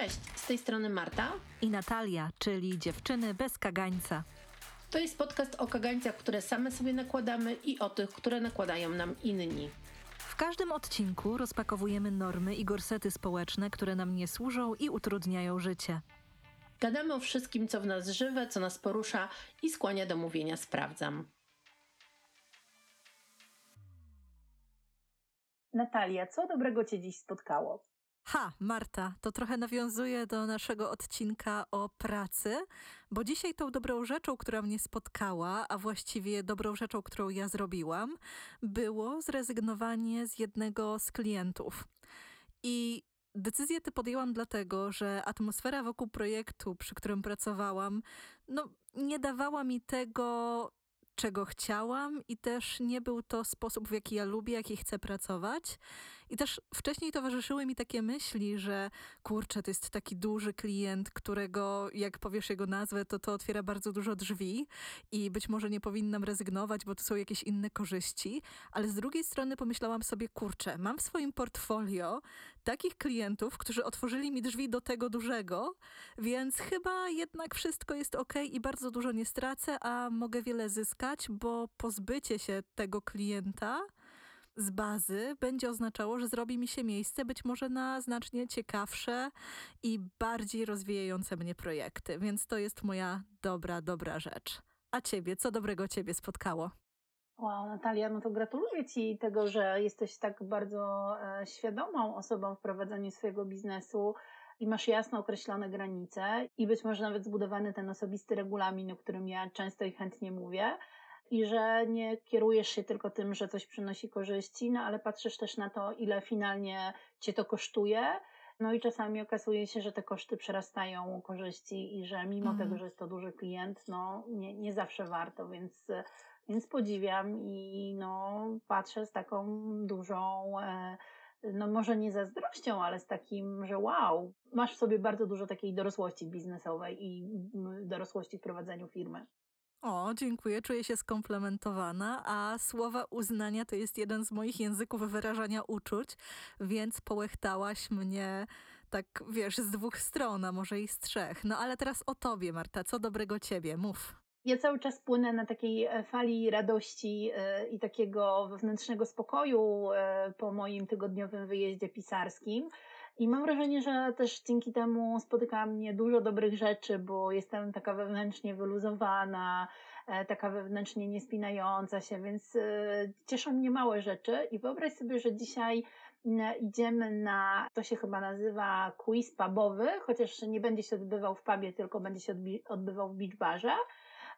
Cześć, z tej strony Marta i Natalia, czyli dziewczyny bez kagańca. To jest podcast o kagańcach, które same sobie nakładamy i o tych, które nakładają nam inni. W każdym odcinku rozpakowujemy normy i gorsety społeczne, które nam nie służą i utrudniają życie. Gadamy o wszystkim, co w nas żywe, co nas porusza i skłania do mówienia sprawdzam. Natalia, co dobrego Cię dziś spotkało? Ha, Marta, to trochę nawiązuje do naszego odcinka o pracy, bo dzisiaj tą dobrą rzeczą, która mnie spotkała, a właściwie dobrą rzeczą, którą ja zrobiłam, było zrezygnowanie z jednego z klientów. I Decyzję tę podjęłam dlatego, że atmosfera wokół projektu, przy którym pracowałam, no, nie dawała mi tego, czego chciałam i też nie był to sposób, w jaki ja lubię, jaki chcę pracować. I też wcześniej towarzyszyły mi takie myśli, że kurczę, to jest taki duży klient, którego jak powiesz jego nazwę, to to otwiera bardzo dużo drzwi i być może nie powinnam rezygnować, bo to są jakieś inne korzyści. Ale z drugiej strony pomyślałam sobie, kurczę, mam w swoim portfolio takich klientów, którzy otworzyli mi drzwi do tego dużego, więc chyba jednak wszystko jest ok i bardzo dużo nie stracę, a mogę wiele zyskać bo pozbycie się tego klienta z bazy będzie oznaczało, że zrobi mi się miejsce być może na znacznie ciekawsze i bardziej rozwijające mnie projekty. Więc to jest moja dobra, dobra rzecz. A ciebie, co dobrego ciebie spotkało? Wow, Natalia, no to gratuluję Ci tego, że jesteś tak bardzo e, świadomą osobą w prowadzeniu swojego biznesu i masz jasno określone granice i być może nawet zbudowany ten osobisty regulamin, o którym ja często i chętnie mówię i że nie kierujesz się tylko tym, że coś przynosi korzyści, no ale patrzysz też na to, ile finalnie cię to kosztuje. No i czasami okazuje się, że te koszty przerastają korzyści i że mimo mm. tego, że jest to duży klient, no nie, nie zawsze warto, więc, więc podziwiam i no patrzę z taką dużą, e, no może nie zazdrością, ale z takim, że wow, masz w sobie bardzo dużo takiej dorosłości biznesowej i dorosłości w prowadzeniu firmy. O, dziękuję, czuję się skomplementowana, a słowa uznania to jest jeden z moich języków wyrażania uczuć, więc połechtałaś mnie tak, wiesz, z dwóch stron, a może i z trzech. No ale teraz o tobie, Marta, co dobrego ciebie? Mów. Ja cały czas płynę na takiej e, fali radości e, i takiego wewnętrznego spokoju e, po moim tygodniowym wyjeździe pisarskim. I mam wrażenie, że też dzięki temu spotyka mnie dużo dobrych rzeczy, bo jestem taka wewnętrznie wyluzowana, e, taka wewnętrznie niespinająca się, więc e, cieszą mnie małe rzeczy. I wyobraź sobie, że dzisiaj idziemy na, to się chyba nazywa quiz pubowy, chociaż nie będzie się odbywał w pubie, tylko będzie się odbywał w beach barze.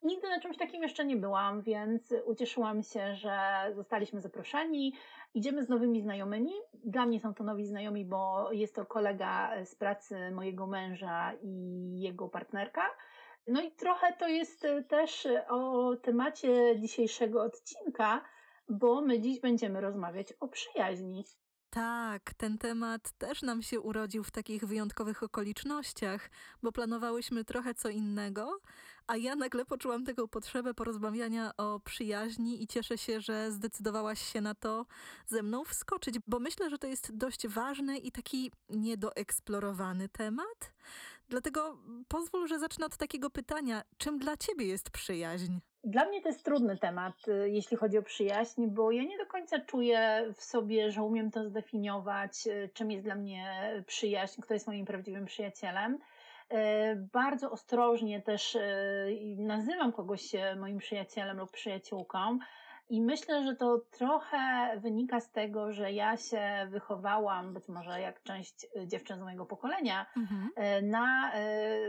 Nigdy na czymś takim jeszcze nie byłam, więc ucieszyłam się, że zostaliśmy zaproszeni. Idziemy z nowymi znajomymi. Dla mnie są to nowi znajomi, bo jest to kolega z pracy mojego męża i jego partnerka. No i trochę to jest też o temacie dzisiejszego odcinka, bo my dziś będziemy rozmawiać o przyjaźni. Tak, ten temat też nam się urodził w takich wyjątkowych okolicznościach, bo planowałyśmy trochę co innego, a ja nagle poczułam taką potrzebę porozmawiania o przyjaźni i cieszę się, że zdecydowałaś się na to ze mną wskoczyć, bo myślę, że to jest dość ważny i taki niedoeksplorowany temat. Dlatego pozwól, że zacznę od takiego pytania: czym dla ciebie jest przyjaźń? Dla mnie to jest trudny temat, y, jeśli chodzi o przyjaźń, bo ja nie do końca czuję w sobie, że umiem to zdefiniować, y, czym jest dla mnie przyjaźń, kto jest moim prawdziwym przyjacielem. Y, bardzo ostrożnie też nazywam kogoś moim przyjacielem lub przyjaciółką. I myślę, że to trochę wynika z tego, że ja się wychowałam, być może jak część dziewczyn z mojego pokolenia, mhm. na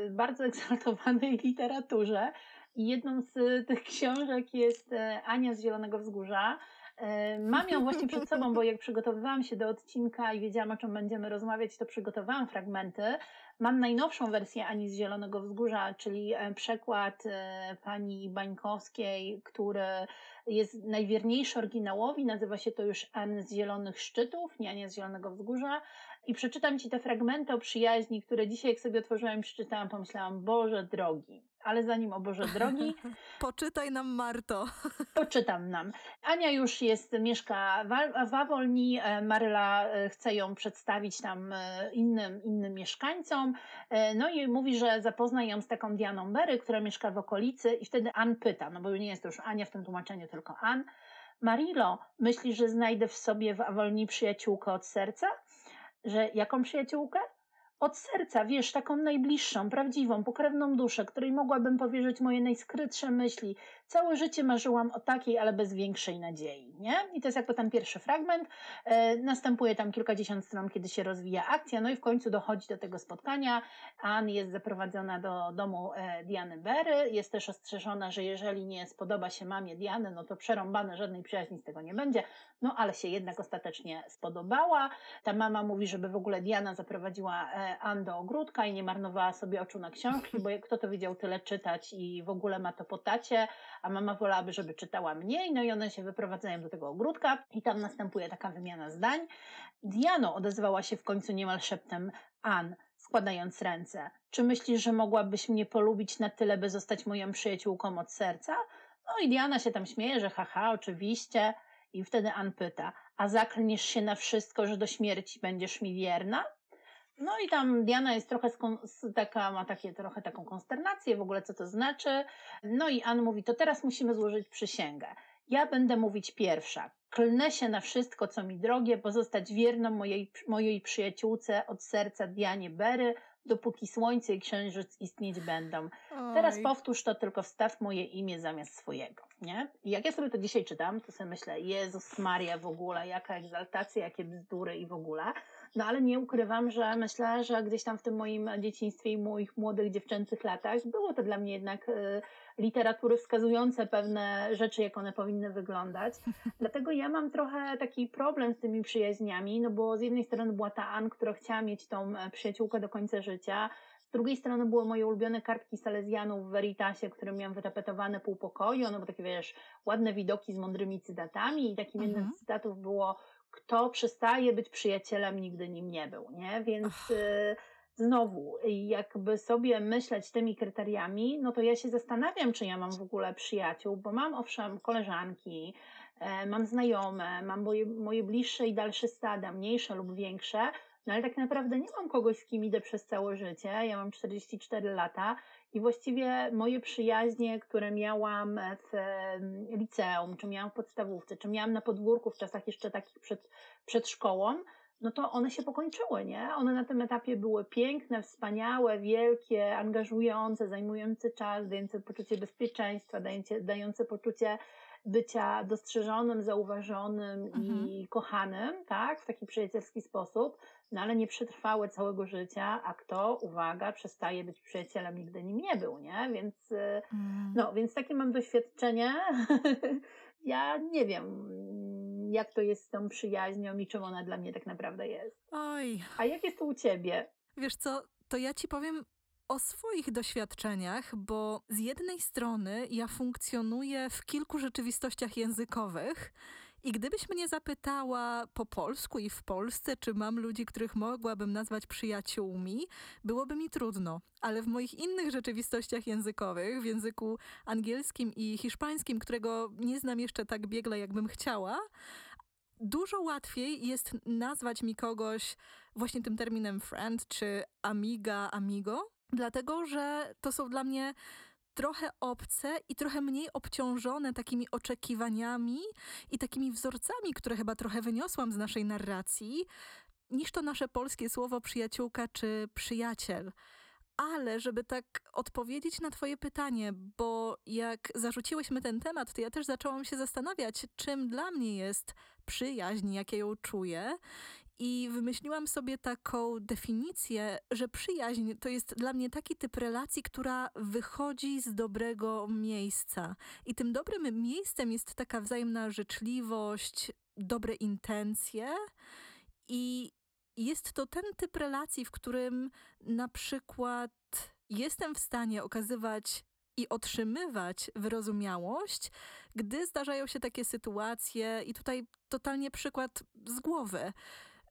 bardzo eksaltowanej literaturze, i jedną z tych książek jest e, Ania z Zielonego Wzgórza. E, mam ją właśnie przed sobą, bo jak przygotowywałam się do odcinka i wiedziałam, o czym będziemy rozmawiać, to przygotowałam fragmenty. Mam najnowszą wersję Ani z Zielonego Wzgórza, czyli e, przekład pani Bańkowskiej, który jest najwierniejszy oryginałowi. Nazywa się to już Anny z Zielonych Szczytów, nie Ania z Zielonego Wzgórza. I przeczytam Ci te fragmenty o przyjaźni, które dzisiaj, jak sobie otworzyłam przeczytałam, pomyślałam, Boże drogi, ale zanim o Boże drogi. Poczytaj nam, Marto. Poczytam nam. Ania już jest, mieszka w Awolni. E, Maryla e, chce ją przedstawić tam e, innym, innym mieszkańcom. No i mówi, że zapozna ją z taką Dianą Berry, która mieszka w okolicy. I wtedy Ann pyta, no bo nie jest to już Ania w tym tłumaczeniu, tylko Ann. Marilo, myślisz, że znajdę w sobie w Awolni przyjaciółkę od serca? Że jaką przyjaciółkę? Od serca, wiesz, taką najbliższą, prawdziwą, pokrewną duszę, której mogłabym powierzyć moje najskrytsze myśli. Całe życie marzyłam o takiej, ale bez większej nadziei, nie? I to jest jakby ten pierwszy fragment. E, następuje tam kilkadziesiąt stron, kiedy się rozwija akcja, no i w końcu dochodzi do tego spotkania. Ann jest zaprowadzona do domu e, Diany Berry, jest też ostrzeżona, że jeżeli nie spodoba się mamie Diany, no to przerąbane, żadnej przyjaźni z tego nie będzie. No ale się jednak ostatecznie spodobała. Ta mama mówi, żeby w ogóle Diana zaprowadziła e, Ann do ogródka i nie marnowała sobie oczu na książki, bo kto to wiedział tyle czytać i w ogóle ma to po tacie, a mama wolałaby, żeby czytała mniej, no i one się wyprowadzają do tego ogródka i tam następuje taka wymiana zdań. Diano odezwała się w końcu niemal szeptem Ann, składając ręce. Czy myślisz, że mogłabyś mnie polubić na tyle, by zostać moją przyjaciółką od serca? No i Diana się tam śmieje, że haha, oczywiście. I wtedy Ann pyta, a zaklniesz się na wszystko, że do śmierci będziesz mi wierna? No i tam Diana jest trochę taka, ma takie trochę taką konsternację w ogóle, co to znaczy. No i Ann mówi, to teraz musimy złożyć przysięgę. Ja będę mówić pierwsza. Klnę się na wszystko, co mi drogie, pozostać wierną mojej, mojej przyjaciółce od serca Dianie Bery, dopóki słońce i księżyc istnieć będą. Oj. Teraz powtórz to, tylko wstaw moje imię zamiast swojego, nie? I jak ja sobie to dzisiaj czytam, to sobie myślę, Jezus Maria w ogóle, jaka egzaltacja, jakie bzdury i w ogóle. No ale nie ukrywam, że myślę, że gdzieś tam w tym moim dzieciństwie i moich młodych dziewczęcych latach było to dla mnie jednak y, literatury wskazujące pewne rzeczy, jak one powinny wyglądać. Dlatego ja mam trochę taki problem z tymi przyjaźniami, no bo z jednej strony była ta Ann, która chciała mieć tą e, przyjaciółkę do końca życia, z drugiej strony były moje ulubione kartki Salezjanów w Veritasie, które miałam wytapetowane pół pokoju, one były takie, wiesz, ładne widoki z mądrymi cytatami i takim mhm. jednym z cytatów było kto przestaje być przyjacielem, nigdy nim nie był, nie? Więc y, znowu, jakby sobie myśleć tymi kryteriami, no to ja się zastanawiam, czy ja mam w ogóle przyjaciół, bo mam owszem koleżanki, e, mam znajome, mam moje, moje bliższe i dalsze stada, mniejsze lub większe, no ale tak naprawdę nie mam kogoś, z kim idę przez całe życie. Ja mam 44 lata i właściwie moje przyjaźnie, które miałam w liceum, czy miałam w podstawówce, czy miałam na podwórku w czasach jeszcze takich przed, przed szkołą, no to one się pokończyły, nie? One na tym etapie były piękne, wspaniałe, wielkie, angażujące, zajmujące czas, dające poczucie bezpieczeństwa, dające, dające poczucie bycia dostrzeżonym, zauważonym mhm. i kochanym, tak? W taki przyjacielski sposób no ale nie przetrwały całego życia, a kto, uwaga, przestaje być przyjacielem, nigdy nim nie był, nie? Więc, mm. no, więc takie mam doświadczenie. ja nie wiem, jak to jest z tą przyjaźnią i czym ona dla mnie tak naprawdę jest. Oj. A jak jest to u ciebie? Wiesz co, to ja ci powiem o swoich doświadczeniach, bo z jednej strony ja funkcjonuję w kilku rzeczywistościach językowych i gdybyś mnie zapytała po polsku i w Polsce, czy mam ludzi, których mogłabym nazwać przyjaciółmi, byłoby mi trudno. Ale w moich innych rzeczywistościach językowych, w języku angielskim i hiszpańskim, którego nie znam jeszcze tak biegle, jakbym chciała, dużo łatwiej jest nazwać mi kogoś właśnie tym terminem friend czy amiga, amigo, dlatego że to są dla mnie trochę obce i trochę mniej obciążone takimi oczekiwaniami i takimi wzorcami, które chyba trochę wyniosłam z naszej narracji, niż to nasze polskie słowo przyjaciółka czy przyjaciel. Ale żeby tak odpowiedzieć na Twoje pytanie, bo jak zarzuciłyśmy ten temat, to ja też zaczęłam się zastanawiać, czym dla mnie jest przyjaźń, jak ja ją czuję. I wymyśliłam sobie taką definicję, że przyjaźń to jest dla mnie taki typ relacji, która wychodzi z dobrego miejsca. I tym dobrym miejscem jest taka wzajemna życzliwość, dobre intencje i jest to ten typ relacji, w którym na przykład jestem w stanie okazywać i otrzymywać wyrozumiałość, gdy zdarzają się takie sytuacje, i tutaj totalnie przykład z głowy.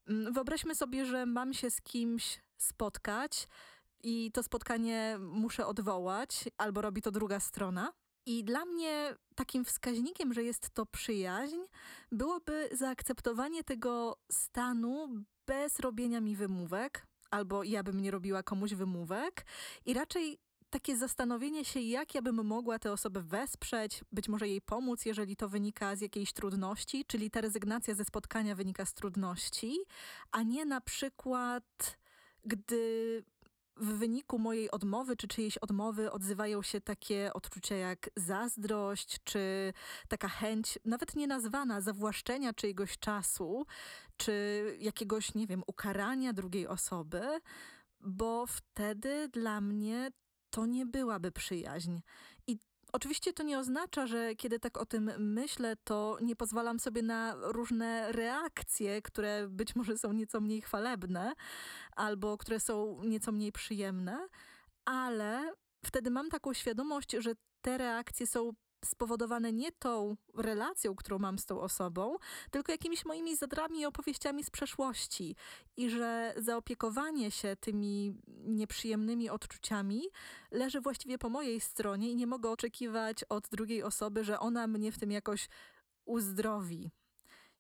Mm, wyobraźmy sobie, że mam się z kimś spotkać i to spotkanie muszę odwołać, albo robi to druga strona. I dla mnie takim wskaźnikiem, że jest to przyjaźń, byłoby zaakceptowanie tego stanu bez robienia mi wymówek, albo ja bym nie robiła komuś wymówek, i raczej takie zastanowienie się, jak ja bym mogła tę osobę wesprzeć, być może jej pomóc, jeżeli to wynika z jakiejś trudności, czyli ta rezygnacja ze spotkania wynika z trudności, a nie na przykład, gdy w wyniku mojej odmowy czy czyjejś odmowy odzywają się takie odczucia jak zazdrość, czy taka chęć, nawet nienazwana, zawłaszczenia czyjegoś czasu, czy jakiegoś, nie wiem, ukarania drugiej osoby, bo wtedy dla mnie to nie byłaby przyjaźń. I Oczywiście to nie oznacza, że kiedy tak o tym myślę, to nie pozwalam sobie na różne reakcje, które być może są nieco mniej chwalebne albo które są nieco mniej przyjemne, ale wtedy mam taką świadomość, że te reakcje są spowodowane nie tą relacją, którą mam z tą osobą, tylko jakimiś moimi zadrami i opowieściami z przeszłości. I że zaopiekowanie się tymi nieprzyjemnymi odczuciami leży właściwie po mojej stronie i nie mogę oczekiwać od drugiej osoby, że ona mnie w tym jakoś uzdrowi.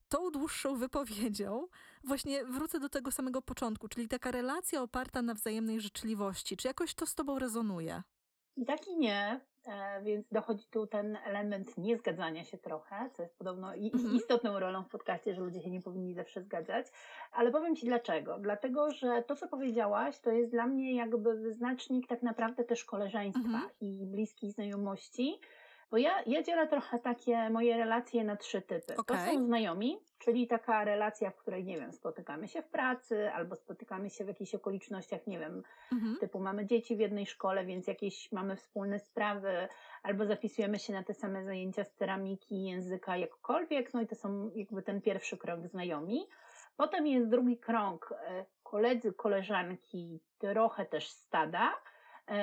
Tą dłuższą wypowiedzią właśnie wrócę do tego samego początku, czyli taka relacja oparta na wzajemnej życzliwości. Czy jakoś to z tobą rezonuje? I tak i nie. E, więc dochodzi tu ten element niezgadzania się trochę, co jest podobno mhm. istotną rolą w podcaście, że ludzie się nie powinni zawsze zgadzać. Ale powiem Ci dlaczego. Dlatego, że to, co powiedziałaś, to jest dla mnie jakby wyznacznik tak naprawdę też koleżeństwa mhm. i bliskiej znajomości. Bo ja, ja dzielę trochę takie moje relacje na trzy typy. Okay. To są znajomi, czyli taka relacja, w której, nie wiem, spotykamy się w pracy, albo spotykamy się w jakichś okolicznościach, nie wiem, mhm. typu mamy dzieci w jednej szkole, więc jakieś mamy wspólne sprawy, albo zapisujemy się na te same zajęcia z ceramiki, języka, jakkolwiek, no i to są jakby ten pierwszy krok znajomi. Potem jest drugi krąg, e, koledzy, koleżanki, trochę też stada,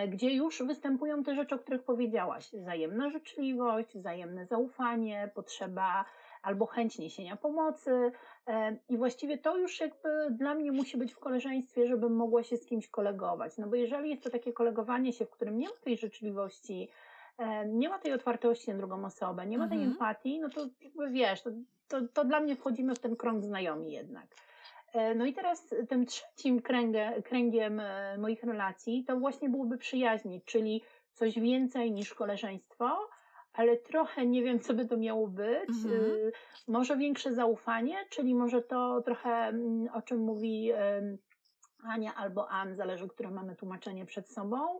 gdzie już występują te rzeczy, o których powiedziałaś. Wzajemna życzliwość, wzajemne zaufanie, potrzeba albo chęć niesienia pomocy. E, I właściwie to już jakby dla mnie musi być w koleżeństwie, żebym mogła się z kimś kolegować. No bo jeżeli jest to takie kolegowanie się, w którym nie ma tej życzliwości, e, nie ma tej otwartości na drugą osobę, nie ma tej mhm. empatii, no to jakby wiesz, to, to, to dla mnie wchodzimy w ten krąg znajomi jednak. E, no i teraz tym trzecim kręgę, kręgiem e, moich relacji to właśnie byłoby przyjaźni, czyli coś więcej niż koleżeństwo, ale trochę nie wiem, co by to miało być. Mhm. E, może większe zaufanie, czyli może to trochę mm, o czym mówi Ania albo Ann, zależy, które mamy tłumaczenie przed sobą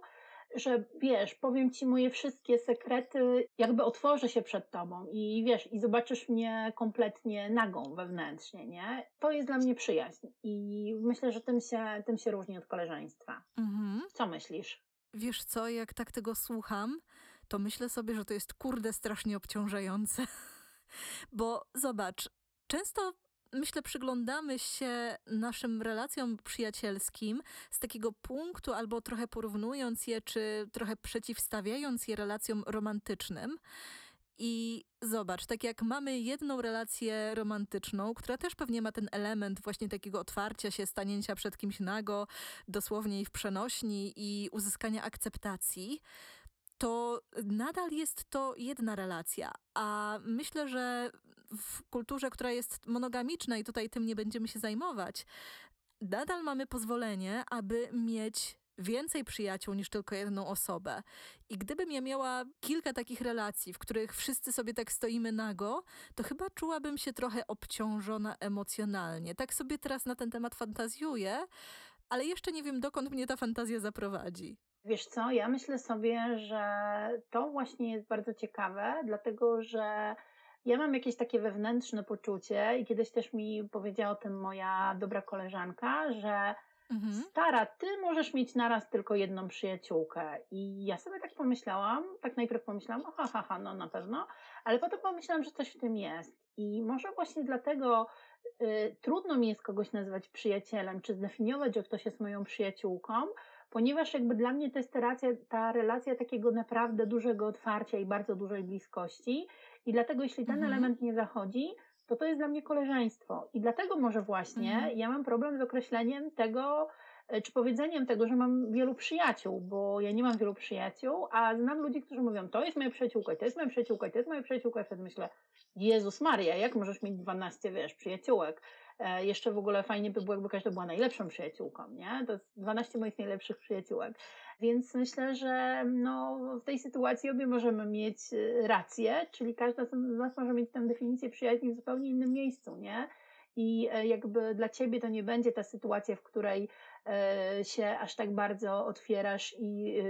że wiesz, powiem ci moje wszystkie sekrety, jakby otworzę się przed tobą i wiesz, i zobaczysz mnie kompletnie nagą wewnętrznie, nie? To jest dla mnie przyjaźń i myślę, że tym się, tym się różni od koleżeństwa. Mhm. Co myślisz? Wiesz co, jak tak tego słucham, to myślę sobie, że to jest kurde strasznie obciążające. Bo zobacz, często myślę, przyglądamy się naszym relacjom przyjacielskim z takiego punktu, albo trochę porównując je, czy trochę przeciwstawiając je relacjom romantycznym. I zobacz, tak jak mamy jedną relację romantyczną, która też pewnie ma ten element właśnie takiego otwarcia się, stanięcia przed kimś nago, dosłownie i w przenośni i uzyskania akceptacji, to nadal jest to jedna relacja. A myślę, że w kulturze, która jest monogamiczna i tutaj tym nie będziemy się zajmować, nadal mamy pozwolenie, aby mieć więcej przyjaciół niż tylko jedną osobę. I gdybym ja miała kilka takich relacji, w których wszyscy sobie tak stoimy nago, to chyba czułabym się trochę obciążona emocjonalnie. Tak sobie teraz na ten temat fantazjuję, ale jeszcze nie wiem, dokąd mnie ta fantazja zaprowadzi. Wiesz co, ja myślę sobie, że to właśnie jest bardzo ciekawe, dlatego że ja mam jakieś takie wewnętrzne poczucie i kiedyś też mi powiedziała o tym moja dobra koleżanka, że mhm. stara, ty możesz mieć naraz tylko jedną przyjaciółkę. I ja sobie tak pomyślałam, tak najpierw pomyślałam, aha, ha, ha, no na pewno, ale potem pomyślałam, że coś w tym jest. I może właśnie dlatego y, trudno mi jest kogoś nazwać przyjacielem, czy zdefiniować, że ktoś jest moją przyjaciółką, ponieważ jakby dla mnie to jest ta relacja, ta relacja takiego naprawdę dużego otwarcia i bardzo dużej bliskości. I dlatego, jeśli ten mhm. element nie zachodzi, to to jest dla mnie koleżeństwo. I dlatego może właśnie mhm. ja mam problem z określeniem tego, e, czy powiedzeniem tego, że mam wielu przyjaciół, bo ja nie mam wielu przyjaciół, a znam ludzi, którzy mówią, to jest moja przyjaciółka, to jest moja przyjaciółka, to jest moja przyjaciółka, i wtedy myślę, Jezus Maria, jak możesz mieć 12, wiesz, przyjaciółek? E, jeszcze w ogóle fajnie by było, jakby każda była najlepszą przyjaciółką, nie? To jest 12 moich najlepszych przyjaciółek. Więc myślę, że no, w tej sytuacji obie możemy mieć e, rację, czyli każda z nas może mieć tę definicję przyjaźni w zupełnie innym miejscu, nie? I e, jakby dla ciebie to nie będzie ta sytuacja, w której się aż tak bardzo otwierasz i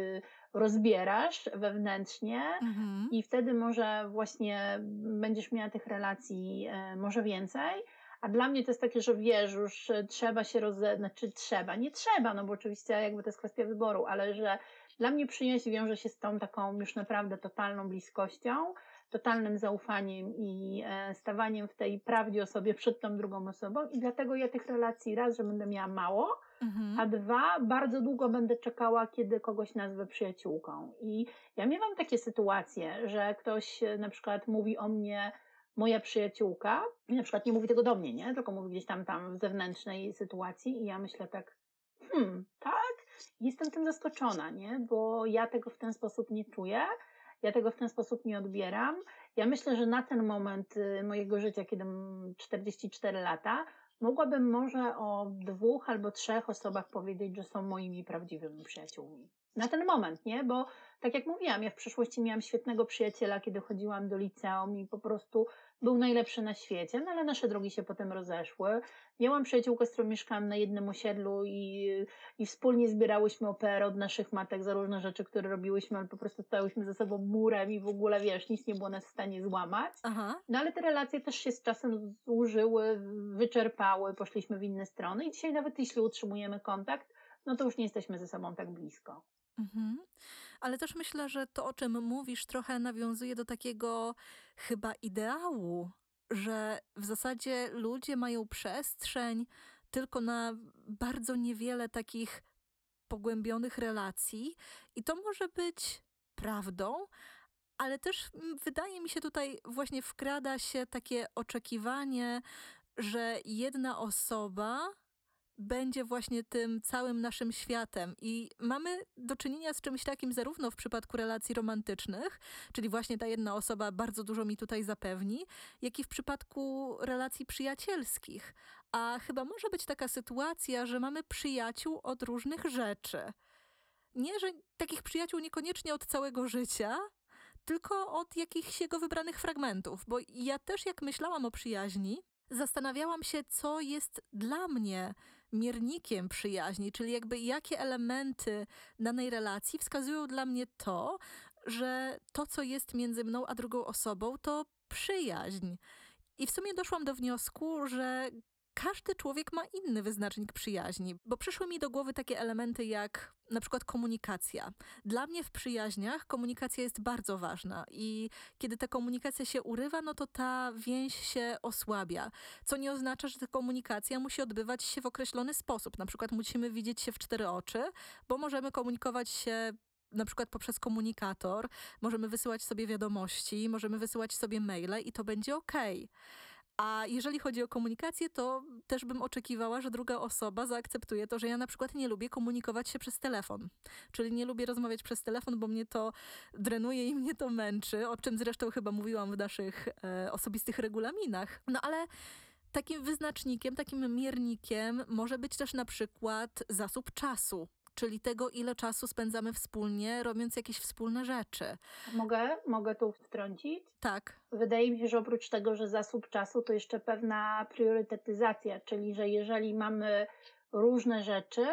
rozbierasz wewnętrznie mhm. i wtedy może właśnie będziesz miała tych relacji może więcej, a dla mnie to jest takie, że wiesz, już trzeba się rozeznać, znaczy trzeba, nie trzeba, no bo oczywiście jakby to jest kwestia wyboru, ale że dla mnie przyjaźń wiąże się z tą taką już naprawdę totalną bliskością, totalnym zaufaniem i e, stawaniem w tej prawdzie o sobie przed tą drugą osobą i dlatego ja tych relacji raz, że będę miała mało, mhm. a dwa, bardzo długo będę czekała, kiedy kogoś nazwę przyjaciółką. I ja miałam takie sytuacje, że ktoś e, na przykład mówi o mnie, moja przyjaciółka, na przykład nie mówi tego do mnie, nie? Tylko mówi gdzieś tam, tam w zewnętrznej sytuacji i ja myślę tak, hmm, tak? Jestem tym zaskoczona, nie? Bo ja tego w ten sposób nie czuję, ja tego w ten sposób nie odbieram. Ja myślę, że na ten moment y, mojego życia, kiedy mam 44 lata, mogłabym może o dwóch albo trzech osobach powiedzieć, że są moimi prawdziwymi przyjaciółmi. Na ten moment, nie? Bo tak jak mówiłam, ja w przeszłości miałam świetnego przyjaciela, kiedy chodziłam do liceum i po prostu był najlepszy na świecie, no ale nasze drogi się potem rozeszły. Miałam przyjaciółkę, z którą mieszkałam na jednym osiedlu i, i wspólnie zbierałyśmy OPR od naszych matek za różne rzeczy, które robiłyśmy, ale po prostu stałyśmy ze sobą murem i w ogóle, wiesz, nic nie było nas w stanie złamać. Aha. No ale te relacje też się z czasem zużyły, wyczerpały, poszliśmy w inne strony i dzisiaj nawet jeśli utrzymujemy kontakt, no to już nie jesteśmy ze sobą tak blisko. Mhm. Ale też myślę, że to, o czym mówisz, trochę nawiązuje do takiego chyba ideału, że w zasadzie ludzie mają przestrzeń tylko na bardzo niewiele takich pogłębionych relacji, i to może być prawdą, ale też wydaje mi się tutaj właśnie wkrada się takie oczekiwanie, że jedna osoba będzie właśnie tym całym naszym światem. I mamy do czynienia z czymś takim zarówno w przypadku relacji romantycznych, czyli właśnie ta jedna osoba bardzo dużo mi tutaj zapewni, jak i w przypadku relacji przyjacielskich. A chyba może być taka sytuacja, że mamy przyjaciół od różnych rzeczy. Nie, że takich przyjaciół niekoniecznie od całego życia, tylko od jakichś jego wybranych fragmentów. Bo ja też, jak myślałam o przyjaźni, zastanawiałam się, co jest dla mnie miernikiem przyjaźni, czyli jakby jakie elementy danej relacji wskazują dla mnie to, że to, co jest między mną a drugą osobą, to przyjaźń. I w sumie doszłam do wniosku, że każdy człowiek ma inny wyznacznik przyjaźni, bo przyszły mi do głowy takie elementy jak na przykład komunikacja. Dla mnie w przyjaźniach komunikacja jest bardzo ważna i kiedy ta komunikacja się urywa, no to ta więź się osłabia, co nie oznacza, że ta komunikacja musi odbywać się w określony sposób. Na przykład musimy widzieć się w cztery oczy, bo możemy komunikować się na przykład poprzez komunikator, możemy wysyłać sobie wiadomości, możemy wysyłać sobie maile i to będzie ok. A jeżeli chodzi o komunikację, to też bym oczekiwała, że druga osoba zaakceptuje to, że ja na przykład nie lubię komunikować się przez telefon. Czyli nie lubię rozmawiać przez telefon, bo mnie to drenuje i mnie to męczy, o czym zresztą chyba mówiłam w naszych e, osobistych regulaminach. No ale takim wyznacznikiem, takim miernikiem może być też na przykład zasób czasu czyli tego, ile czasu spędzamy wspólnie, robiąc jakieś wspólne rzeczy. Mogę? Mogę tu wtrącić? Tak. Wydaje mi się, że oprócz tego, że zasób czasu, to jeszcze pewna priorytetyzacja, czyli że jeżeli mamy różne rzeczy,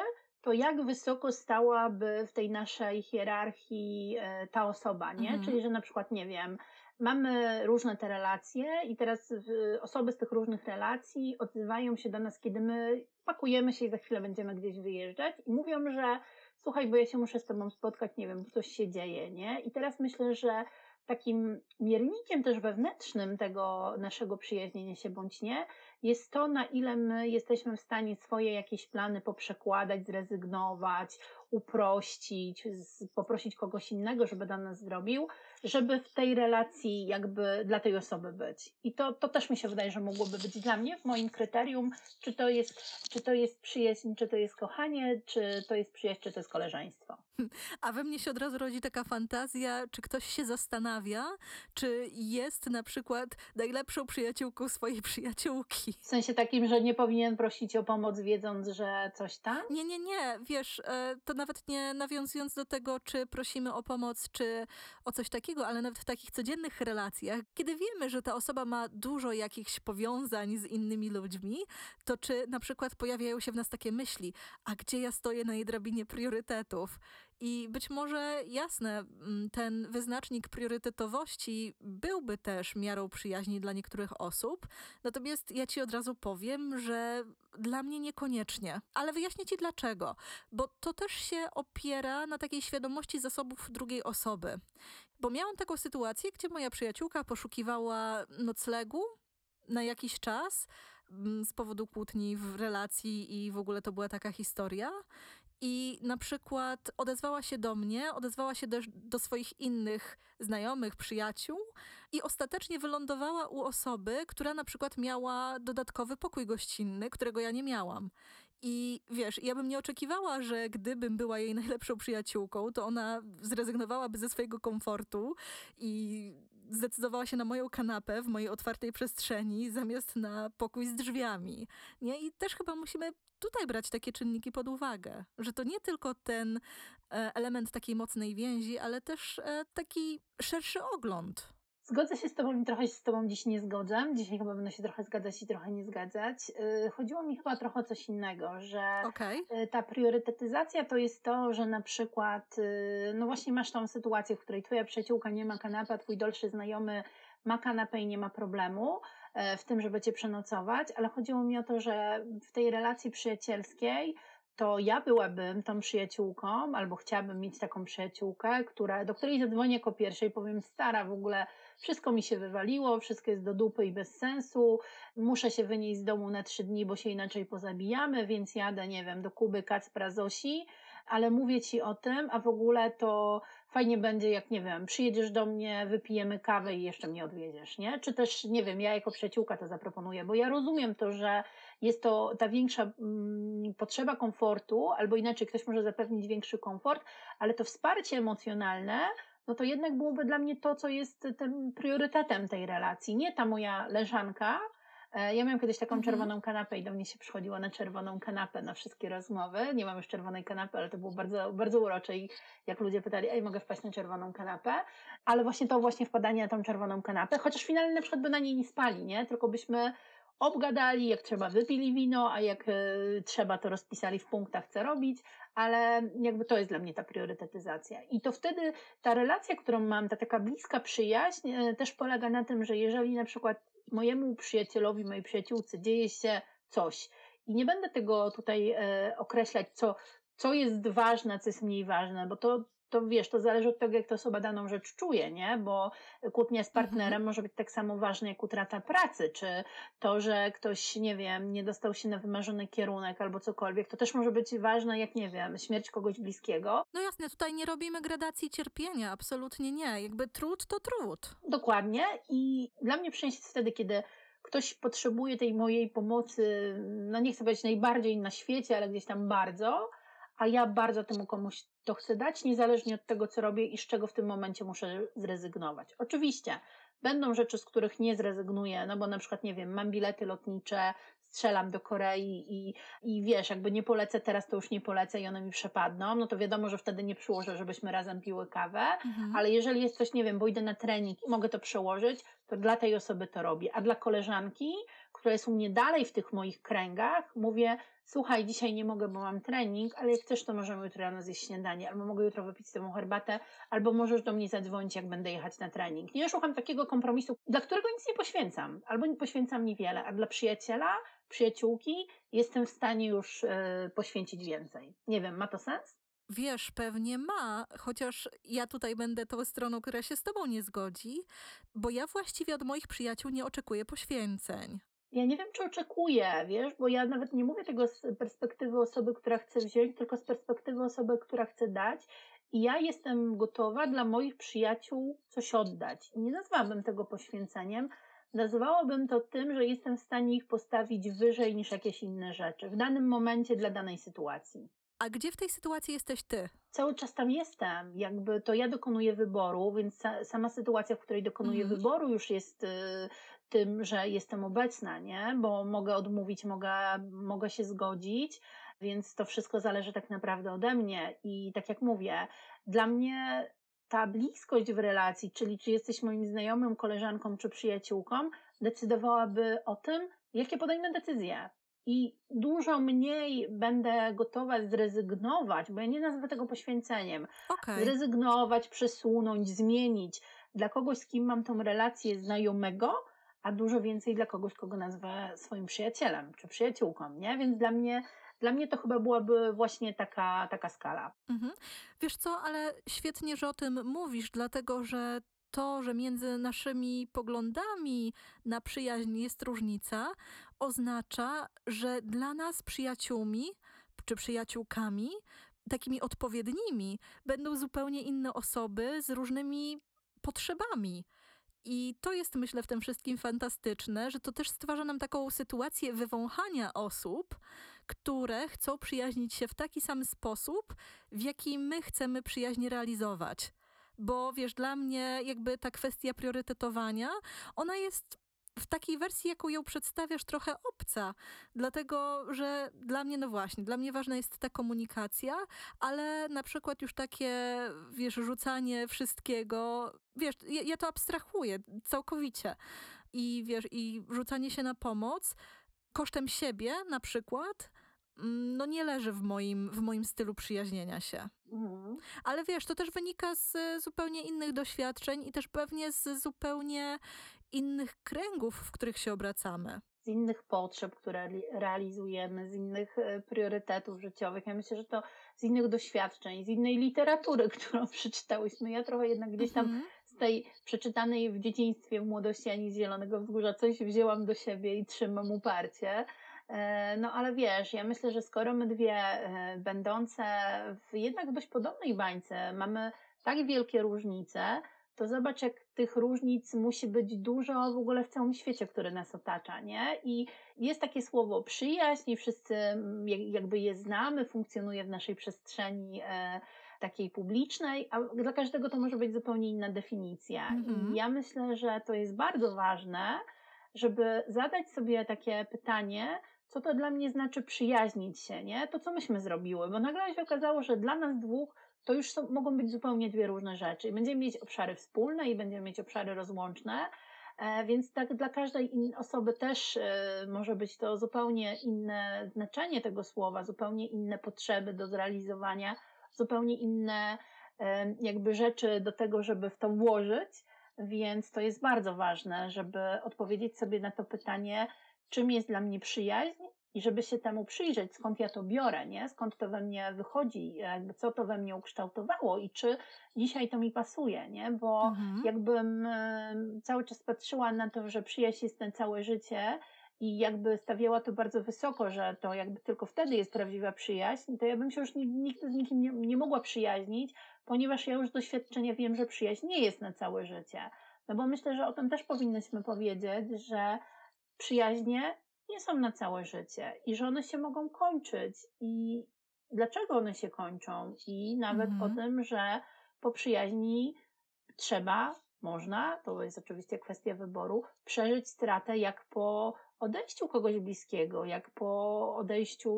to jak wysoko stałaby w tej naszej hierarchii e, ta osoba, nie? Mhm. Czyli, że na przykład, nie wiem, mamy różne te relacje i teraz osoby z tych różnych relacji odzywają się do nas, kiedy my pakujemy się i za chwilę będziemy gdzieś wyjeżdżać i mówią, że słuchaj, bo ja się muszę z tobą spotkać, nie wiem, coś się dzieje, nie? I teraz myślę, że takim miernikiem też wewnętrznym tego naszego przyjaźnienia się bądź nie, jest to, na ile my jesteśmy w stanie swoje jakieś plany poprzekładać, zrezygnować, uprościć, poprosić kogoś innego, żeby dla nas zrobił, żeby w tej relacji jakby dla tej osoby być. I to, to też mi się wydaje, że mogłoby być dla mnie w moim kryterium, czy to jest, czy to jest przyjaźń, czy to jest kochanie, czy to jest przyjaźń, czy to jest koleżeństwo. A we mnie się od razu rodzi taka fantazja, czy ktoś się zastanawia, czy jest na przykład najlepszą przyjaciółką swojej przyjaciółki. W sensie takim, że nie powinien prosić o pomoc, wiedząc, że coś tam? Nie, nie, nie. Wiesz, e, to nawet nie nawiązując do tego, czy prosimy o pomoc, czy o coś takiego, ale nawet w takich codziennych relacjach, kiedy wiemy, że ta osoba ma dużo jakichś powiązań z innymi ludźmi, to czy na przykład pojawiają się w nas takie myśli, a gdzie ja stoję na jej drabinie priorytetów? I być może jasne, mm, ten wyznacznik priorytetowości byłby też miarą przyjaźni dla niektórych osób, natomiast ja ci od razu powiem, że dla mnie niekoniecznie. Ale wyjaśnię ci dlaczego. Bo to też się opiera na takiej świadomości zasobów drugiej osoby. Bo miałam taką sytuację, gdzie moja przyjaciółka poszukiwała noclegu na jakiś czas mm, z powodu kłótni w relacji i w ogóle to była taka historia. I na przykład odezwała się do mnie, odezwała się do, do, swoich innych znajomych, przyjaciół i ostatecznie wylądowała u osoby, która na przykład miała dodatkowy pokój gościnny, którego ja nie miałam. I wiesz, ja bym nie oczekiwała, że gdybym była jej najlepszą przyjaciółką, to ona zrezygnowałaby ze swojego komfortu i zdecydowała się na moją kanapę w mojej otwartej przestrzeni zamiast na pokój z drzwiami. Nie? I też chyba musimy tutaj brać takie czynniki pod uwagę, że to nie tylko ten e, element takiej mocnej więzi, ale też e, taki szerszy ogląd. Zgodzę się z Tobą i trochę się z Tobą dziś nie zgodzę. Dzisiaj chyba będę się trochę zgadzać i trochę nie zgadzać. Y, chodziło mi chyba trochę o coś innego, że okay. ta priorytetyzacja to jest to, że na przykład, y, no właśnie masz tą sytuację, w której Twoja przyjaciółka nie ma kanapy, a Twój dalszy znajomy ma kanapę i nie ma problemu e, w tym, żeby Cię przenocować, ale chodziło mi o to, że w tej relacji przyjacielskiej to ja byłabym tą przyjaciółką, albo chciałabym mieć taką przyjaciółkę, która, do której zadzwonię jako pierwszej, powiem, stara, w ogóle wszystko mi się wywaliło, wszystko jest do dupy i bez sensu, muszę się wynieść z domu na trzy dni, bo się inaczej pozabijamy, więc jadę, nie wiem, do Kuby, Kacpra, Zosi, ale mówię Ci o tym, a w ogóle to fajnie będzie, jak nie wiem, przyjedziesz do mnie, wypijemy kawę i jeszcze mnie odwiedziesz, nie? Czy też, nie wiem, ja jako przyjaciółka to zaproponuję, bo ja rozumiem to, że jest to ta większa mm, potrzeba komfortu, albo inaczej ktoś może zapewnić większy komfort, ale to wsparcie emocjonalne, no to jednak byłoby dla mnie to, co jest tym priorytetem tej relacji. Nie ta moja leżanka, E, ja miałam kiedyś taką mhm. czerwoną kanapę i do mnie się przychodziło na czerwoną kanapę na wszystkie rozmowy. Nie mam już czerwonej kanapy, ale to było bardzo, bardzo urocze i jak ludzie pytali, ej, mogę wpaść na czerwoną kanapę? Ale właśnie to właśnie wpadanie na tą czerwoną kanapę, chociaż finalnie na przykład by na niej nie spali, nie? Tylko byśmy obgadali, jak trzeba wypili wino, a jak y, trzeba to rozpisali w punktach, co robić, ale jakby to jest dla mnie ta priorytetyzacja. I to wtedy ta relacja, którą mam, ta taka bliska przyjaźń, y, też polega na tym, że jeżeli na przykład mojemu przyjacielowi, mojej przyjaciółce dzieje się coś i nie będę tego tutaj e, określać, co, co jest ważne, co jest mniej ważne, bo to, to wiesz, to zależy od tego, jak ta osoba daną rzecz czuje, nie? Bo kłótnia z partnerem mhm. może być tak samo ważna jak utrata pracy, czy to, że ktoś, nie wiem, nie dostał się na wymarzony kierunek albo cokolwiek, to też może być ważne jak, nie wiem, śmierć kogoś bliskiego. No jasne, tutaj nie robimy gradacji cierpienia, absolutnie nie. Jakby trud to trud. Dokładnie i dla mnie przyjęcie jest wtedy, kiedy ktoś potrzebuje tej mojej pomocy, no nie chcę powiedzieć najbardziej na świecie, ale gdzieś tam bardzo, a ja bardzo temu komuś to chcę dać, niezależnie od tego, co robię i z czego w tym momencie muszę zrezygnować. Oczywiście będą rzeczy, z których nie zrezygnuję, no bo na przykład, nie wiem, mam bilety lotnicze, strzelam do Korei i, i wiesz, jakby nie polecę teraz, to już nie polecę i one mi przepadną, no to wiadomo, że wtedy nie przyłożę, żebyśmy razem piły kawę, mhm. ale jeżeli jest coś, nie wiem, bo idę na trening i mogę to przełożyć, to dla tej osoby to robię, a dla koleżanki, która jest u mnie dalej w tych moich kręgach, mówię, słuchaj, dzisiaj nie mogę, bo mam trening, ale jak chcesz, to możemy jutro rano zjeść śniadanie, albo mogę jutro wypić z tobą herbatę, albo możesz do mnie zadzwonić, jak będę jechać na trening. Nie szukam takiego kompromisu, dla którego nic nie poświęcam, albo nie poświęcam niewiele, a dla przyjaciela, przyjaciółki jestem w stanie już yy, poświęcić więcej. Nie wiem, ma to sens? Wiesz, pewnie ma, chociaż ja tutaj będę tą stroną, która się z tobą nie zgodzi, bo ja właściwie od moich przyjaciół nie oczekuję poświęceń. Ja nie wiem, czy oczekuję, wiesz, bo ja nawet nie mówię tego z perspektywy osoby, która chce wziąć, tylko z perspektywy osoby, która chce dać. i ja jestem gotowa dla moich przyjaciół coś oddać. Nie nazwałabym tego poświęceniem, nazwałabym to tym, że jestem w stanie ich postawić wyżej niż jakieś inne rzeczy w danym momencie dla danej sytuacji. A gdzie w tej sytuacji jesteś ty? Cały czas tam jestem. Jakby to ja dokonuję wyboru, więc sama sytuacja, w której dokonuję mm. wyboru, już jest y, tym, że jestem obecna, nie? Bo mogę odmówić, mogę, mogę się zgodzić, więc to wszystko zależy tak naprawdę ode mnie. I tak jak mówię, dla mnie ta bliskość w relacji, czyli czy jesteś moim znajomym, koleżanką czy przyjaciółką, decydowałaby o tym, jakie podejmę decyzje. I dużo mniej będę gotowa zrezygnować, bo ja nie nazwę tego poświęceniem. Okay. Zrezygnować, przesunąć, zmienić dla kogoś, z kim mam tą relację znajomego, a dużo więcej dla kogoś, kogo nazwę swoim przyjacielem czy przyjaciółką, nie? Więc dla mnie dla mnie to chyba byłaby właśnie taka, taka skala. Mhm. Wiesz co, ale świetnie, że o tym mówisz, dlatego że to, że między naszymi poglądami na przyjaźń jest różnica, oznacza, że dla nas przyjaciółmi czy przyjaciółkami, takimi odpowiednimi, będą zupełnie inne osoby z różnymi potrzebami. I to jest, myślę, w tym wszystkim fantastyczne, że to też stwarza nam taką sytuację wywąchania osób, które chcą przyjaźnić się w taki sam sposób, w jaki my chcemy przyjaźń realizować. Bo wiesz, dla mnie jakby ta kwestia priorytetowania, ona jest w takiej wersji, jaką ją przedstawiasz, trochę obca. Dlatego, że dla mnie, no właśnie, dla mnie ważna jest ta komunikacja, ale na przykład już takie, wiesz, rzucanie wszystkiego, wiesz, ja, ja to abstrahuję całkowicie. I wiesz, i rzucanie się na pomoc kosztem siebie na przykład, mm, no nie leży w moim, w moim stylu przyjaźnienia się. Mhm. Ale wiesz, to też wynika z zupełnie innych doświadczeń i też pewnie z zupełnie innych kręgów, w których się obracamy. Z innych potrzeb, które realizujemy, z innych e, priorytetów życiowych. Ja myślę, że to z innych doświadczeń, z innej literatury, którą przeczytałyśmy. Ja trochę jednak gdzieś tam mhm. z tej przeczytanej w dzieciństwie, w młodości Ani z Zielonego Wzgórza coś wzięłam do siebie i trzymam uparcie. E, no ale wiesz, ja myślę, że skoro my dwie e, będące w jednak dość podobnej bańce mamy tak wielkie różnice, to zobacz, jak tych różnic musi być dużo w ogóle w całym świecie, który nas otacza, nie? I jest takie słowo przyjaźń i wszyscy mm, jakby je znamy, funkcjonuje w naszej przestrzeni e, takiej publicznej, a dla każdego to może być zupełnie inna definicja. -hmm. I mhm. ja myślę, że to jest bardzo ważne, żeby zadać sobie takie pytanie, co to dla mnie znaczy przyjaźnić się, nie? To, co myśmy zrobiły, bo nagle się okazało, że dla nas dwóch to już są, mogą być zupełnie dwie różne rzeczy. Będziemy mieć obszary wspólne i będziemy mieć obszary rozłączne, e, więc tak dla każdej osoby też e, może być to zupełnie inne znaczenie tego słowa, zupełnie inne potrzeby do zrealizowania, zupełnie inne e, jakby rzeczy do tego, żeby w to włożyć. Więc to jest bardzo ważne, żeby odpowiedzieć sobie na to pytanie, czym jest dla mnie przyjaźń i żeby się temu przyjrzeć, skąd ja to biorę, nie? skąd to we mnie wychodzi, jakby co to we mnie ukształtowało i czy dzisiaj to mi pasuje, nie? bo mhm. jakbym cały czas patrzyła na to, że przyjaźń jest na całe życie i jakby stawiała to bardzo wysoko, że to jakby tylko wtedy jest prawdziwa przyjaźń, to ja bym się już nigdy z nikim nie, nie mogła przyjaźnić, ponieważ ja już z doświadczenia wiem, że przyjaźń nie jest na całe życie. No bo myślę, że o tym też powinnyśmy powiedzieć, że przyjaźnie nie są na całe życie i że one się mogą kończyć i dlaczego one się kończą i nawet mhm. o tym, że po przyjaźni trzeba, można, to jest oczywiście kwestia wyboru, przeżyć stratę jak po odejściu kogoś bliskiego, jak po odejściu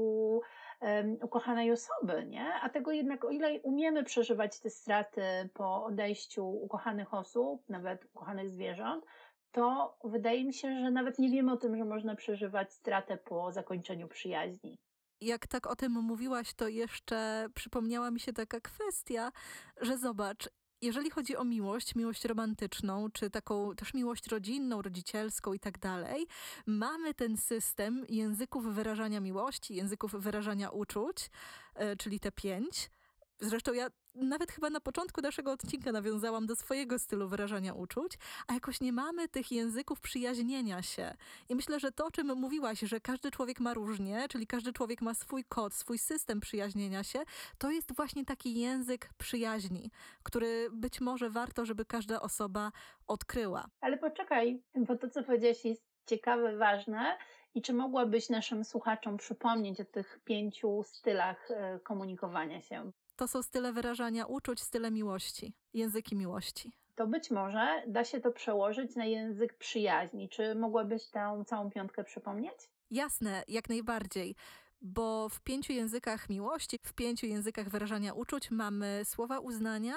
um, ukochanej osoby, nie? A tego jednak, o ile umiemy przeżywać te straty po odejściu ukochanych osób, nawet ukochanych zwierząt, to wydaje mi się, że nawet nie wiemy o tym, że można przeżywać stratę po zakończeniu przyjaźni. Jak tak o tym mówiłaś, to jeszcze przypomniała mi się taka kwestia, że zobacz, jeżeli chodzi o miłość, miłość romantyczną, czy taką też miłość rodzinną, rodzicielską i tak dalej, mamy ten system języków wyrażania miłości, języków wyrażania uczuć, e, czyli te pięć, Zresztą ja nawet chyba na początku naszego odcinka nawiązałam do swojego stylu wyrażania uczuć, a jakoś nie mamy tych języków przyjaźnienia się. I myślę, że to, o czym mówiłaś, że każdy człowiek ma różnie, czyli każdy człowiek ma swój kod, swój system przyjaźnienia się, to jest właśnie taki język przyjaźni, który być może warto, żeby każda osoba odkryła. Ale poczekaj, bo to, co powiedziałaś, jest ciekawe, ważne. I czy mogłabyś naszym słuchaczom przypomnieć o tych pięciu stylach e, komunikowania się? To są style wyrażania uczuć, style miłości, języki miłości. To być może da się to przełożyć na język przyjaźni. Czy mogłabyś tę całą piątkę przypomnieć? Jasne, jak najbardziej. Bo w pięciu językach miłości, w pięciu językach wyrażania uczuć mamy słowa uznania,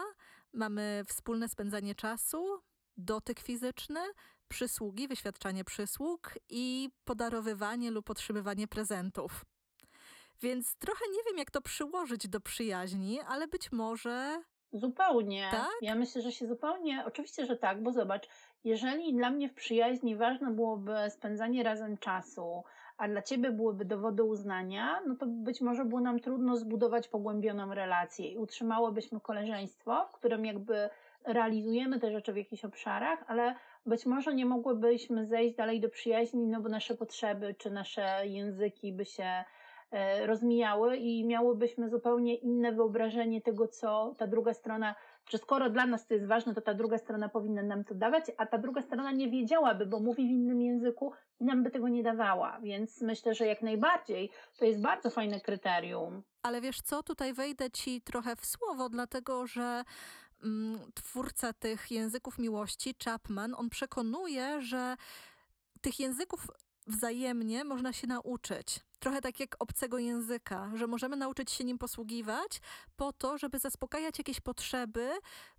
mamy wspólne spędzanie czasu, dotyk fizyczny, przysługi, wyświadczanie przysług i podarowywanie lub otrzymywanie prezentów. Więc trochę nie wiem, jak to przyłożyć do przyjaźni, ale być może. Zupełnie. Tak? Ja myślę, że się zupełnie. Oczywiście, że tak, bo zobacz, jeżeli dla mnie w przyjaźni ważne byłoby spędzanie razem czasu, a dla ciebie byłyby dowody uznania, no to być może było nam trudno zbudować pogłębioną relację i utrzymałobyśmy koleżeństwo, w którym jakby realizujemy te rzeczy w jakichś obszarach, ale być może nie mogłybyśmy zejść dalej do przyjaźni, no bo nasze potrzeby czy nasze języki by się rozmijały i miałybyśmy zupełnie inne wyobrażenie tego, co ta druga strona, że skoro dla nas to jest ważne, to ta druga strona powinna nam to dawać, a ta druga strona nie wiedziałaby, bo mówi w innym języku i nam by tego nie dawała. Więc myślę, że jak najbardziej to jest bardzo fajne kryterium. Ale wiesz co, tutaj wejdę ci trochę w słowo, dlatego że Mm, twórca tych języków miłości, Chapman, on przekonuje, że tych języków wzajemnie można się nauczyć. Trochę tak jak obcego języka, że możemy nauczyć się nim posługiwać po to, żeby zaspokajać jakieś potrzeby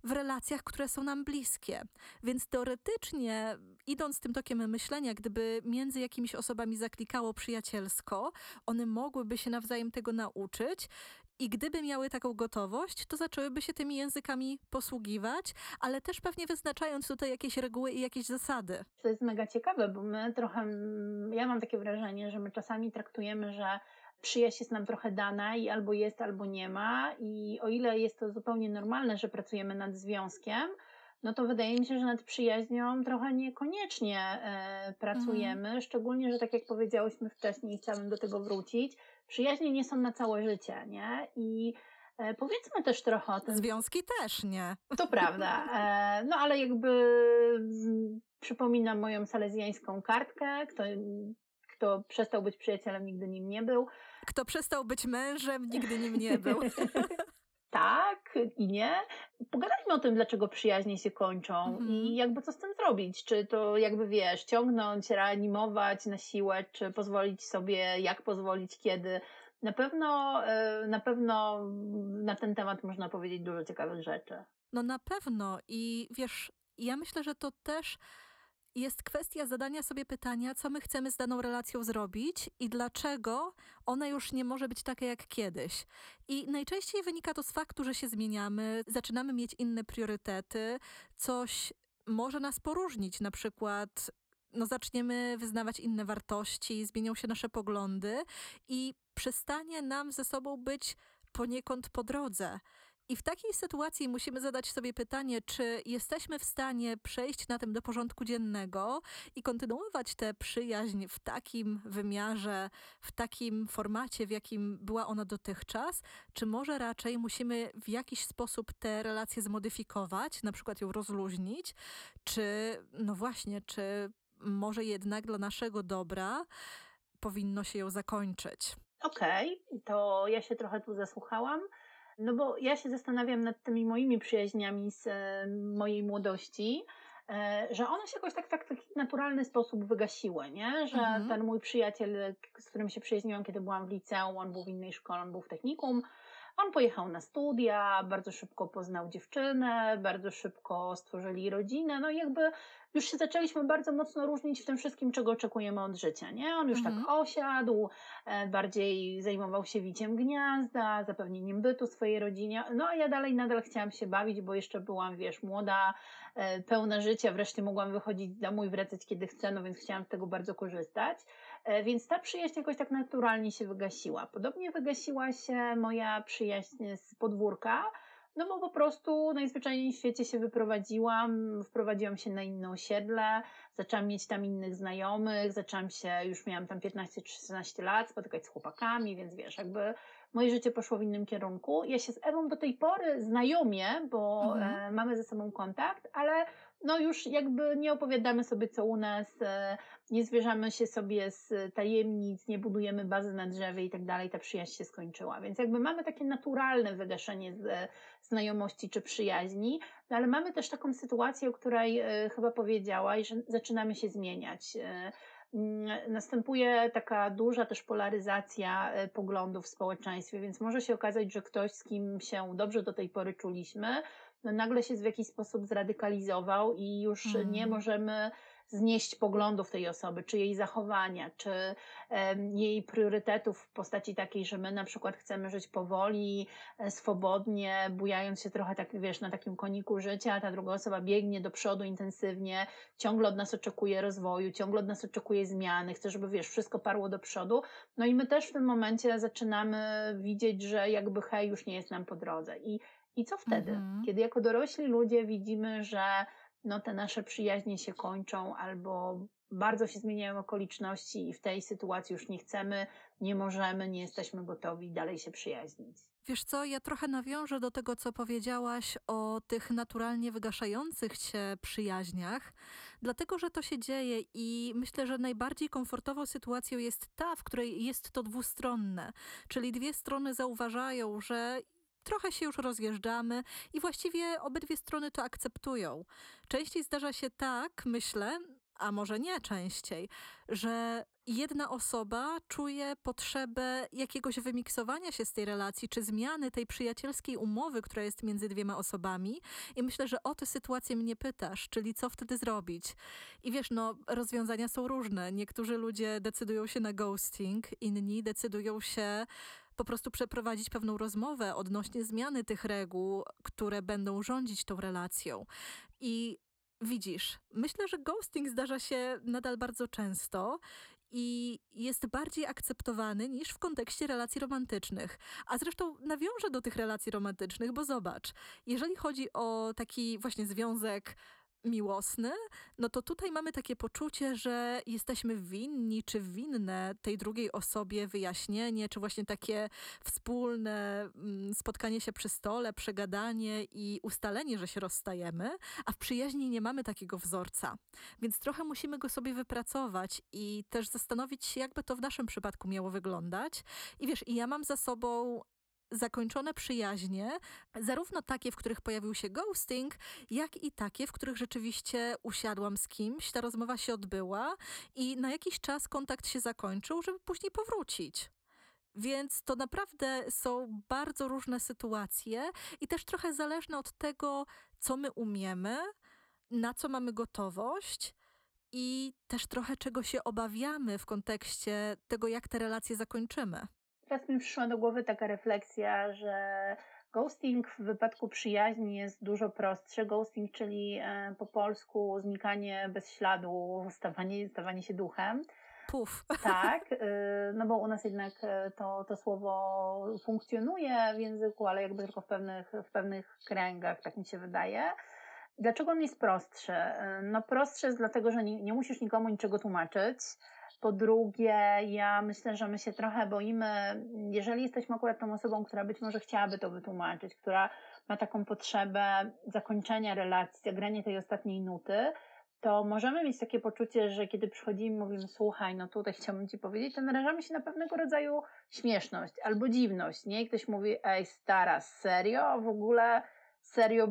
w relacjach, które są nam bliskie. Więc teoretycznie, idąc tym tokiem myślenia, gdyby między jakimiś osobami zaklikało przyjacielsko, one mogłyby się nawzajem tego nauczyć i gdyby miały taką gotowość, to zaczęłyby się tymi językami posługiwać, ale też pewnie wyznaczając tutaj jakieś reguły i jakieś zasady. To jest mega ciekawe, bo my trochę, ja mam takie wrażenie, że my czasami traktujemy, że przyjaźń jest nam trochę dana i albo jest, albo nie ma. I o ile jest to zupełnie normalne, że pracujemy nad związkiem, no to wydaje mi się, że nad przyjaźnią trochę niekoniecznie e, pracujemy. Mhm. Szczególnie, że tak jak powiedziałyśmy wcześniej, chciałabym do tego wrócić, przyjaźnie nie są na całe życie, nie? I e, powiedzmy też trochę o tym. Związki też nie. To prawda. E, no ale jakby przypominam moją salezjańską kartkę, kto, kto przestał być przyjacielem, nigdy nim nie był. Kto przestał być mężem, nigdy nim nie był. tak i nie. Pogadajmy o tym, dlaczego przyjaźnie się kończą mhm. i jakby co z tym zrobić. Czy to jakby wiesz, ciągnąć, reanimować na siłę, czy pozwolić sobie, jak pozwolić, kiedy. Na pewno, e, na pewno na ten temat można powiedzieć dużo ciekawych rzeczy. No na pewno i wiesz, ja myślę, że to też jest kwestia zadania sobie pytania, co my chcemy z daną relacją zrobić i dlaczego ona już nie może być taka jak kiedyś. I najczęściej wynika to z faktu, że się zmieniamy, zaczynamy mieć inne priorytety, coś może nas poróżnić, na przykład no, zaczniemy wyznawać inne wartości, zmienią się nasze poglądy i przestanie nam ze sobą być poniekąd po drodze. I w takiej sytuacji musimy zadać sobie pytanie, czy jesteśmy w stanie przejść na tym do porządku dziennego i kontynuować tę przyjaźń w takim wymiarze, w takim formacie, w jakim była ona dotychczas, czy może raczej musimy w jakiś sposób te relacje zmodyfikować, na przykład ją rozluźnić, czy no właśnie, czy może jednak dla naszego dobra powinno się ją zakończyć. Okej, okay, to ja się trochę tu zasłuchałam. No bo ja się zastanawiam nad tymi moimi przyjaźniami z e, mojej młodości, e, że one się jakoś tak, tak w taki naturalny sposób wygasiły, nie? Że mhm. ten mój przyjaciel, z którym się przyjaźniłam, kiedy byłam w liceum, on był w innej szkole, on był w technikum, on pojechał na studia, bardzo szybko poznał dziewczynę, bardzo szybko stworzyli rodzinę, no i jakby już się zaczęliśmy bardzo mocno różnić w tym wszystkim, czego oczekujemy od życia, nie? On już tak mhm. tak osiadł, e, bardziej zajmował się wiciem gniazda, zapewnieniem bytu swojej rodzinie, no a ja dalej nadal chciałam się bawić, bo jeszcze byłam, wiesz, młoda, e, pełna życia, wreszcie mogłam wychodzić z domu i wracać kiedy chcę, no więc chciałam z tego bardzo korzystać. E, więc ta przyjaźń jakoś tak naturalnie się wygasiła. Podobnie wygasiła się moja przyjaźń z podwórka, no bo po prostu najzwyczajniej w świecie się wyprowadziłam, wprowadziłam się na inne osiedle, zaczęłam mieć tam innych znajomych, zaczęłam się, już miałam tam 15-16 lat, spotykać z chłopakami, więc wiesz, jakby moje życie poszło w innym kierunku. Ja się z Ewą do tej pory znajomie, bo mhm. e, mamy ze sobą kontakt, ale no już jakby nie opowiadamy sobie co u nas, e, nie zwierzamy się sobie z tajemnic, nie budujemy bazy na drzewie i tak dalej, ta przyjaźń się skończyła. Więc jakby mamy takie naturalne wygaszenie z, e, znajomości czy przyjaźni, no ale mamy też taką sytuację, o której e, chyba powiedziałaś, że zaczynamy się zmieniać. Następuje taka duża też polaryzacja poglądów w społeczeństwie, więc może się okazać, że ktoś, z kim się dobrze do tej pory czuliśmy, no nagle się w jakiś sposób zradykalizował i już mm. nie możemy znieść poglądów tej osoby, czy jej zachowania, czy um, jej priorytetów w postaci takiej, że my na przykład chcemy żyć powoli, e, swobodnie, bujając się trochę tak, wiesz, na takim koniku życia, a ta druga osoba biegnie do przodu intensywnie, ciągle od nas oczekuje rozwoju, ciągle od nas oczekuje zmiany, chce, żeby, wiesz, wszystko parło do przodu. No i my też w tym momencie zaczynamy widzieć, że jakby hej, już nie jest nam po drodze. I i co wtedy? Mhm. Kiedy jako dorośli ludzie widzimy, że no, te nasze przyjaźnie się kończą albo bardzo się zmieniają okoliczności i w tej sytuacji już nie chcemy, nie możemy, nie jesteśmy gotowi dalej się przyjaźnić. Wiesz co, ja trochę nawiążę do tego, co powiedziałaś o tych naturalnie wygaszających się przyjaźniach, dlatego że to się dzieje i myślę, że najbardziej komfortową sytuacją jest ta, w której jest to dwustronne, czyli dwie strony zauważają, że trochę się już rozjeżdżamy i właściwie obydwie strony to akceptują. Częściej zdarza się tak, myślę, a może nie częściej, że jedna osoba czuje potrzebę jakiegoś wymiksowania się z tej relacji, czy zmiany tej przyjacielskiej umowy, która jest między dwiema osobami. I myślę, że o tę sytuację mnie pytasz, czyli co wtedy zrobić. I wiesz, no, rozwiązania są różne. Niektórzy ludzie decydują się na ghosting, inni decydują się po prostu przeprowadzić pewną rozmowę odnośnie zmiany tych reguł, które będą rządzić tą relacją. I widzisz, myślę, że ghosting zdarza się nadal bardzo często i jest bardziej akceptowany niż w kontekście relacji romantycznych. A zresztą nawiążę do tych relacji romantycznych, bo zobacz, jeżeli chodzi o taki właśnie związek miłosny, no to tutaj mamy takie poczucie, że jesteśmy winni czy winne tej drugiej osobie wyjaśnienie, czy właśnie takie wspólne mm, spotkanie się przy stole, przegadanie i ustalenie, że się rozstajemy, a w przyjaźni nie mamy takiego wzorca. Więc trochę musimy go sobie wypracować i też zastanowić się, jakby to w naszym przypadku miało wyglądać. I wiesz, i ja mam za sobą zakończone przyjaźnie, zarówno takie, w których pojawił się ghosting, jak i takie, w których rzeczywiście usiadłam z kimś, ta rozmowa się odbyła i na jakiś czas kontakt się zakończył, żeby później powrócić. Więc to naprawdę są bardzo różne sytuacje i też trochę zależne od tego, co my umiemy, na co mamy gotowość i też trochę czego się obawiamy w kontekście tego, jak te relacje zakończymy. Teraz mi przyszła do głowy taka refleksja, że ghosting w wypadku przyjaźni jest dużo prostszy. Ghosting, czyli e, po polsku znikanie bez śladu, stawanie, stawanie się duchem. Puf. Tak, y, no bo u nas jednak e, to, to słowo funkcjonuje w języku, ale jakby tylko w pewnych, w pewnych kręgach, tak mi się wydaje. Dlaczego on jest prostszy? E, no prostszy jest dlatego, że nie, nie musisz nikomu niczego tłumaczyć. Po drugie, ja myślę, że my się trochę boimy, jeżeli jesteśmy akurat tą osobą, która być może chciałaby to wytłumaczyć, która ma taką potrzebę zakończenia relacji, zagrania tej ostatniej nuty, to możemy mieć takie poczucie, że kiedy przychodzimy i mówimy, słuchaj, no tutaj chciałbym ci powiedzieć, to narażamy się na pewnego rodzaju śmieszność albo dziwność, nie? I ktoś mówi, ej, stara, serio? W ogóle serio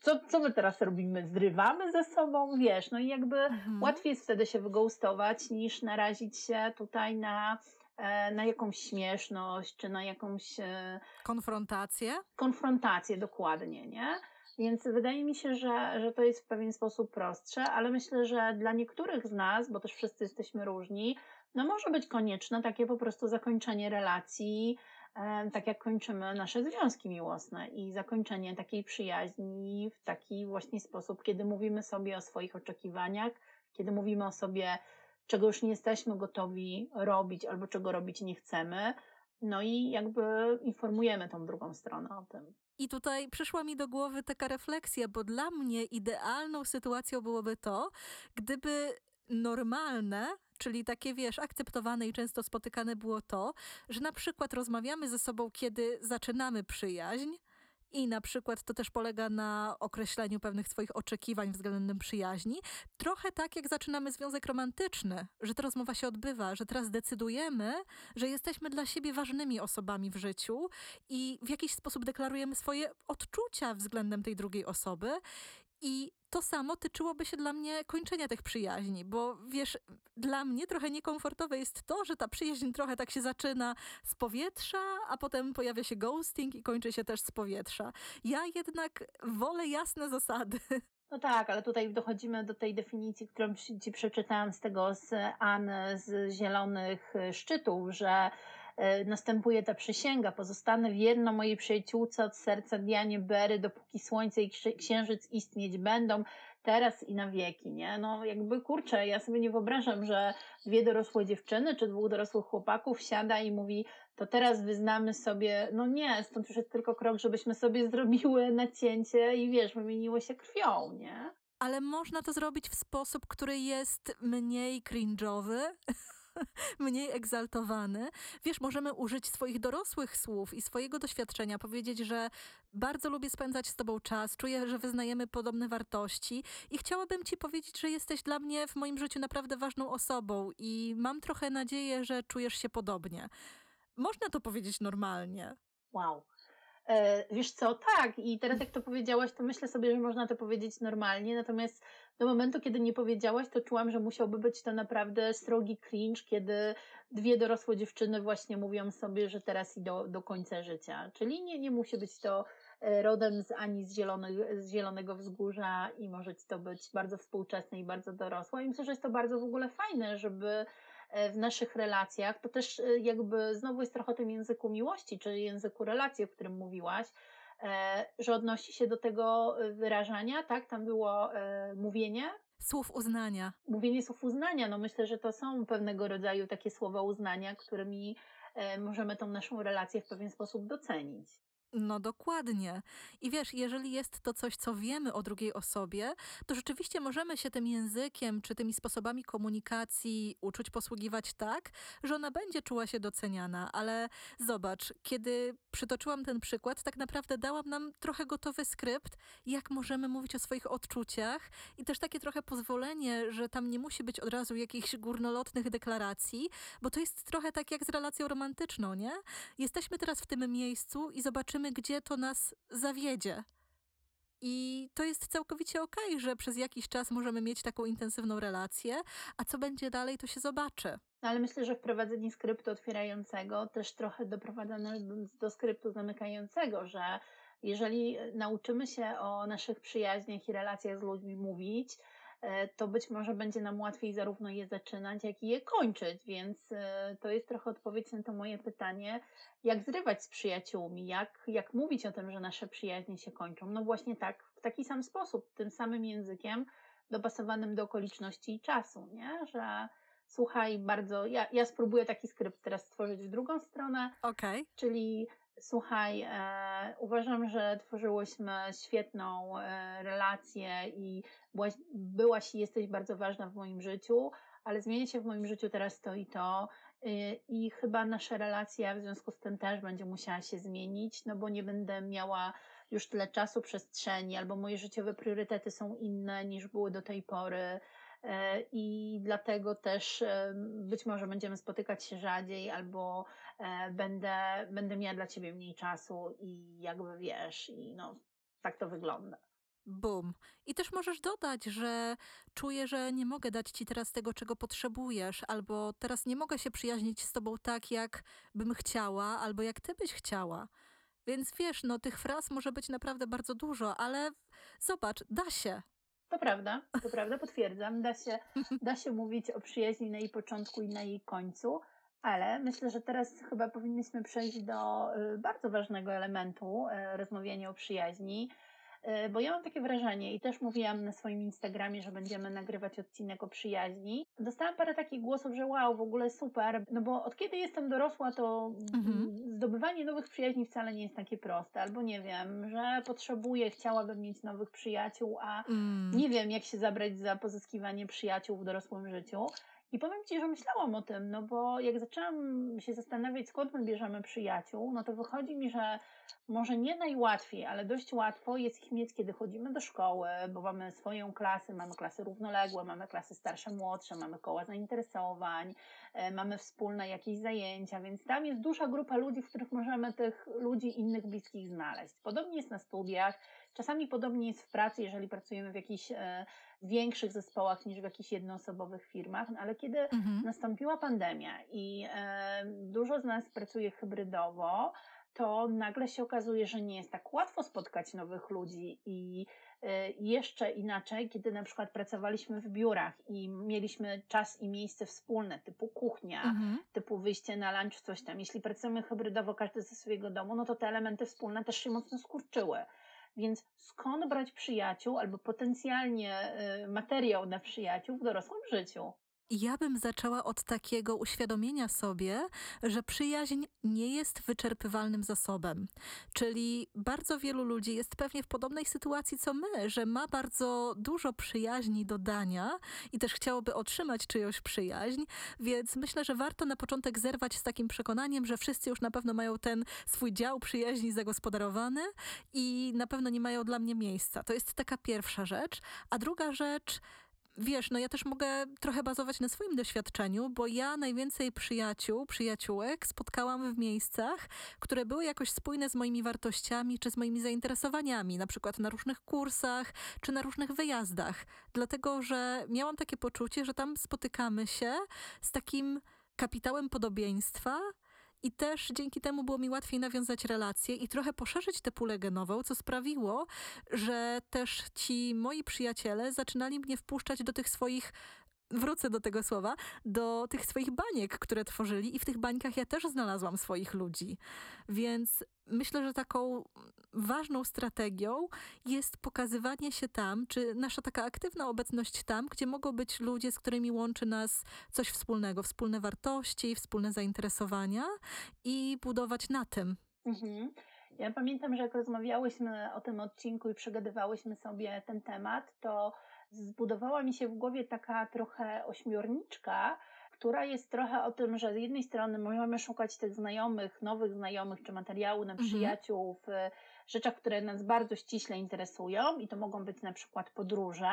co, co my teraz robimy? Zrywamy ze sobą, wiesz, no i jakby mhm. łatwiej jest wtedy się wygoustować niż narazić się tutaj na, e, na jakąś śmieszność, czy na jakąś... E, konfrontację? Konfrontację, dokładnie, nie? Więc wydaje mi się, że, że to jest w pewien sposób prostsze, ale myślę, że dla niektórych z nas, bo też wszyscy jesteśmy różni, no może być konieczne takie po prostu zakończenie relacji, tak jak kończymy nasze związki miłosne i zakończenie takiej przyjaźni w taki właśnie sposób, kiedy mówimy sobie o swoich oczekiwaniach, kiedy mówimy o sobie, czego już nie jesteśmy gotowi robić albo czego robić nie chcemy. No i jakby informujemy tą drugą stronę o tym. I tutaj przyszła mi do głowy taka refleksja, bo dla mnie idealną sytuacją byłoby to, gdyby normalne, czyli takie wiesz, akceptowane i często spotykane było to, że na przykład rozmawiamy ze sobą, kiedy zaczynamy przyjaźń, i na przykład to też polega na określeniu pewnych swoich oczekiwań względem przyjaźni. Trochę tak, jak zaczynamy związek romantyczny, że ta rozmowa się odbywa, że teraz decydujemy, że jesteśmy dla siebie ważnymi osobami w życiu i w jakiś sposób deklarujemy swoje odczucia względem tej drugiej osoby. I to samo tyczyłoby się dla mnie kończenia tych przyjaźni, bo wiesz, dla mnie trochę niekomfortowe jest to, że ta przyjaźń trochę tak się zaczyna z powietrza, a potem pojawia się ghosting i kończy się też z powietrza. Ja jednak wolę jasne zasady. No tak, ale tutaj dochodzimy do tej definicji, którą ci przeczytałam z tego z Anny z Zielonych Szczytów, że następuje ta przysięga, pozostanę wierna mojej przyjaciółce od serca Dianie Bery, dopóki słońce i księżyc istnieć będą, teraz i na wieki, nie? No jakby kurczę, ja sobie nie wyobrażam, że dwie dorosłe dziewczyny czy dwóch dorosłych chłopaków siada i mówi, to teraz wyznamy sobie, no nie, stąd już jest tylko krok, żebyśmy sobie zrobiły nacięcie i wiesz, wymieniło się krwią, nie? Ale można to zrobić w sposób, który jest mniej cringe'owy, mniej egzaltowany. Wiesz, możemy użyć swoich dorosłych słów i swojego doświadczenia, powiedzieć, że bardzo lubię spędzać z Tobą czas, czuję, że wyznajemy podobne wartości i chciałabym Ci powiedzieć, że jesteś dla mnie w moim życiu naprawdę ważną osobą i mam trochę nadzieję, że czujesz się podobnie. Można to powiedzieć normalnie. Wow. E, wiesz co, tak, i teraz jak to powiedziałaś, to myślę sobie, że można to powiedzieć normalnie, natomiast do momentu, kiedy nie powiedziałaś, to czułam, że musiałby być to naprawdę srogi cringe, kiedy dwie dorosłe dziewczyny właśnie mówią sobie, że teraz idą do końca życia. Czyli nie, nie musi być to e, rodem z ani z, z Zielonego Wzgórza i może to być bardzo współczesne i bardzo dorosłe. I myślę, że jest to bardzo w ogóle fajne, żeby e, w naszych relacjach, to też e, jakby znowu jest trochę o tym języku miłości, czyli języku relacji, o którym mówiłaś, że odnosi się do tego e, wyrażania, tak? Tam było e, mówienie. Słów uznania. Mówienie słów uznania. No myślę, że to są pewnego rodzaju takie słowa uznania, którymi możemy tą naszą relację w pewien sposób docenić. No dokładnie. I wiesz, jeżeli jest to coś, co wiemy o drugiej osobie, to rzeczywiście możemy się tym językiem czy tymi sposobami komunikacji uczuć posługiwać tak, że ona będzie czuła się doceniana. Ale zobacz, kiedy przytoczyłam ten przykład, tak naprawdę dałam nam trochę gotowy skrypt, jak możemy mówić o swoich odczuciach i też takie trochę pozwolenie, że tam nie musi być od razu jakichś górnolotnych deklaracji, bo to jest trochę tak jak z relacją romantyczną, nie? Jesteśmy teraz w tym miejscu i zobaczymy, gdzie to nas zawiedzie. I to jest całkowicie okej, okay, że przez jakiś czas możemy mieć taką intensywną relację, a co będzie dalej, to się zobaczy. No ale myślę, że wprowadzenie skryptu otwierającego też trochę doprowadza nas do, do skryptu zamykającego, że jeżeli nauczymy się o naszych przyjaźniach i relacjach z ludźmi mówić, to być może będzie nam łatwiej zarówno je zaczynać, jak i je kończyć, więc e, to jest trochę odpowiedź na to moje pytanie, jak zrywać z przyjaciółmi, jak, jak mówić o tym, że nasze przyjaźnie się kończą. No właśnie tak, w taki sam sposób, tym samym językiem, dopasowanym do okoliczności i czasu, nie? Że słuchaj, bardzo, ja, ja spróbuję taki skrypt teraz stworzyć w drugą stronę, okay. czyli Słuchaj, e, uważam, że tworzyłyśmy świetną e, relację i byłaś, byłaś i jesteś bardzo ważna w moim życiu, ale zmienia się w moim życiu teraz to i to e, i chyba nasza relacja w związku z tym też będzie musiała się zmienić, no bo nie będę miała już tyle czasu, przestrzeni, albo moje życiowe priorytety są inne niż były do tej pory. E, i dlatego też e, być może będziemy spotykać się rzadziej albo e, będę, będę miała dla ciebie mniej czasu i jakby wiesz, i no, tak to wygląda. Bum. I też możesz dodać, że czuję, że nie mogę dać ci teraz tego, czego potrzebujesz, albo teraz nie mogę się przyjaźnić z tobą tak, jak bym chciała, albo jak ty byś chciała. Więc wiesz, no tych fraz może być naprawdę bardzo dużo, ale zobacz, da się. To prawda, to prawda, potwierdzam. Da się, da się mówić o przyjaźni na jej początku i na jej końcu, ale myślę, że teraz chyba powinniśmy przejść do y, bardzo ważnego elementu y, rozmawiania o przyjaźni, bo ja mam takie wrażenie i też mówiłam na swoim Instagramie, że będziemy nagrywać odcinek o przyjaźni. Dostałam parę takich głosów, że wow, w ogóle super, no bo od kiedy jestem dorosła, to mhm. zdobywanie nowych przyjaźni wcale nie jest takie proste, albo nie wiem, że potrzebuję, chciałabym mieć nowych przyjaciół, a mm. nie wiem, jak się zabrać za pozyskiwanie przyjaciół w dorosłym życiu. I powiem Ci, że myślałam o tym, no bo jak zaczęłam się zastanawiać, skąd my bierzemy przyjaciół, no to wychodzi mi, że może nie najłatwiej, ale dość łatwo jest ich mieć, kiedy chodzimy do szkoły, bo mamy swoją klasę, mamy klasy równoległe, mamy klasy starsze, młodsze, mamy koła zainteresowań, e, mamy wspólne jakieś zajęcia, więc tam jest duża grupa ludzi, w których możemy tych ludzi innych bliskich znaleźć. Podobnie jest na studiach, czasami podobnie jest w pracy, jeżeli pracujemy w jakichś e, większych zespołach niż w jakichś jednoosobowych firmach, no ale kiedy mhm. nastąpiła pandemia i e, dużo z nas pracuje hybrydowo, to nagle się okazuje, że nie jest tak łatwo spotkać nowych ludzi i e, jeszcze inaczej, kiedy na przykład pracowaliśmy w biurach i mieliśmy czas i miejsce wspólne, typu kuchnia, mhm. typu wyjście na lunch, coś tam. Jeśli pracujemy hybrydowo, każdy ze swojego domu, no to te elementy wspólne też się mocno skurczyły. Więc skąd brać przyjaciół albo potencjalnie y, materiał na przyjaciół w dorosłym życiu? Ja bym zaczęła od takiego uświadomienia sobie, że przyjaźń nie jest wyczerpywalnym zasobem. Czyli bardzo wielu ludzi jest pewnie w podobnej sytuacji co my, że ma bardzo dużo przyjaźni do dania i też chciałoby otrzymać czyjąś przyjaźń, więc myślę, że warto na początek zerwać z takim przekonaniem, że wszyscy już na pewno mają ten swój dział przyjaźni zagospodarowany i na pewno nie mają dla mnie miejsca. To jest taka pierwsza rzecz. A druga rzecz, wiesz, no ja też mogę trochę bazować na swoim doświadczeniu, bo ja najwięcej przyjaciół, przyjaciółek spotkałam w miejscach, które były jakoś spójne z moimi wartościami czy z moimi zainteresowaniami, na przykład na różnych kursach czy na różnych wyjazdach. Dlatego, że miałam takie poczucie, że tam spotykamy się z takim kapitałem podobieństwa, i też dzięki temu było mi łatwiej nawiązać relacje i trochę poszerzyć tę pulę genową, co sprawiło, że też ci moi przyjaciele zaczynali mnie wpuszczać do tych swoich wrócę do tego słowa, do tych swoich baniek, które tworzyli i w tych bańkach ja też znalazłam swoich ludzi. Więc myślę, że taką ważną strategią jest pokazywanie się tam, czy nasza taka aktywna obecność tam, gdzie mogą być ludzie, z którymi łączy nas coś wspólnego, wspólne wartości, wspólne zainteresowania i budować na tym. Mhm. Ja pamiętam, że jak rozmawiałyśmy o tym odcinku i przegadywałyśmy sobie ten temat, to zbudowała mi się w głowie taka trochę ośmiorniczka, która jest trochę o tym, że z jednej strony możemy szukać tych znajomych, nowych znajomych czy materiału na mhm. przyjaciół w rzeczach, które nas bardzo ściśle interesują i to mogą być na przykład podróże,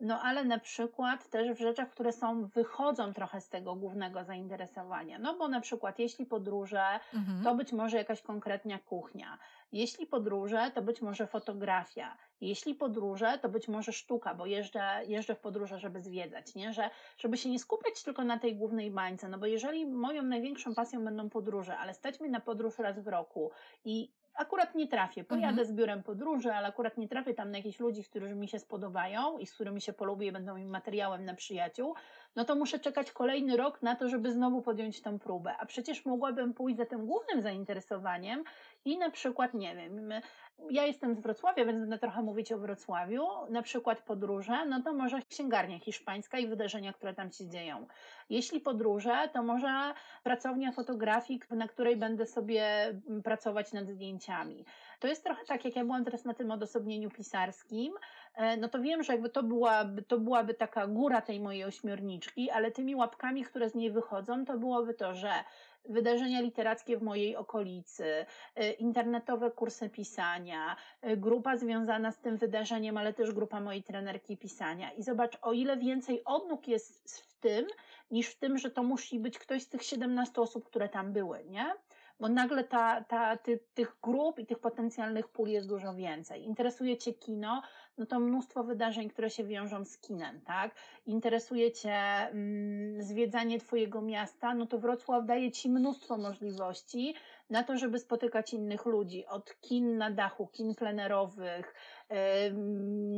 no ale na przykład też w rzeczach, które są, wychodzą trochę z tego głównego zainteresowania. No bo na przykład jeśli podróże, mhm. to być może jakaś konkretna kuchnia. Jeśli podróże, to być może fotografia. Jeśli podróże, to być może sztuka, bo jeżdżę, jeżdżę w podróże, żeby zwiedzać, nie? Że, żeby się nie skupiać tylko na tej głównej bańce, no bo jeżeli moją największą pasją będą podróże, ale stać mi na podróż raz w roku i akurat nie trafię. Pojadę mhm. z biurem podróży, ale akurat nie trafię tam na jakichś ludzi, którzy mi się spodobają i z którymi się polubię będą mi materiałem na przyjaciół, no to muszę czekać kolejny rok na to, żeby znowu podjąć tę próbę. A przecież mogłabym pójść za tym głównym zainteresowaniem i na przykład, nie wiem, ja jestem z Wrocławia, więc będę trochę mówić o Wrocławiu, na przykład podróże, no to może księgarnia hiszpańska i wydarzenia, które tam się dzieją. Jeśli podróże, to może pracownia fotografii, na której będę sobie mm, pracować nad zdjęciami. To jest trochę tak, jak ja byłam teraz na tym odosobnieniu pisarskim, no to wiem, że jakby to byłaby, to byłaby taka góra tej mojej ośmiorniczki, ale tymi łapkami, które z niej wychodzą, to byłoby to, że wydarzenia literackie w mojej okolicy, e, internetowe kursy pisania, e, grupa związana z tym wydarzeniem, ale też grupa mojej trenerki pisania. I zobacz, o ile więcej odnóg jest w tym, niż w tym, że to musi być ktoś z tych 17 osób, które tam były, nie? bo nagle ta, ta, ty, tych grup i tych potencjalnych pól jest dużo więcej. Interesuje Cię kino, no to mnóstwo wydarzeń, które się wiążą z kinem, tak? Interesuje Cię mm, zwiedzanie Twojego miasta, no to Wrocław daje Ci mnóstwo możliwości na to, żeby spotykać innych ludzi. Od kin na dachu, kin plenerowych,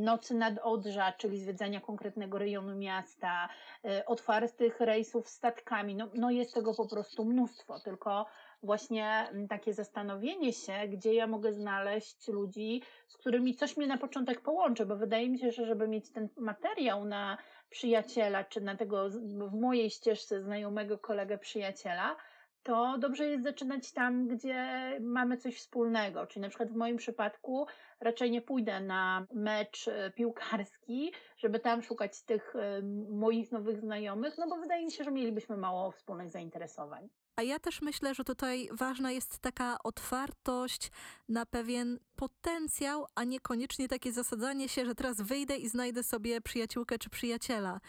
nocy nad Odrza, czyli zwiedzania konkretnego rejonu miasta, y, otwartych rejsów statkami. No, no jest tego po prostu mnóstwo, tylko właśnie mm, takie zastanowienie się, gdzie ja mogę znaleźć ludzi, z którymi coś mnie na początek połączy, bo wydaje mi się, że żeby mieć ten materiał na przyjaciela, czy na tego w mojej ścieżce znajomego kolegę przyjaciela, to dobrze jest zaczynać tam, gdzie mamy coś wspólnego. Czyli na przykład w moim przypadku raczej nie pójdę na mecz e, piłkarski, żeby tam szukać tych e, moich nowych znajomych, no bo wydaje mi się, że mielibyśmy mało wspólnych zainteresowań. A ja też myślę, że tutaj ważna jest taka otwartość na pewien potencjał, a niekoniecznie takie zasadzanie się, że teraz wyjdę i znajdę sobie przyjaciółkę czy przyjaciela.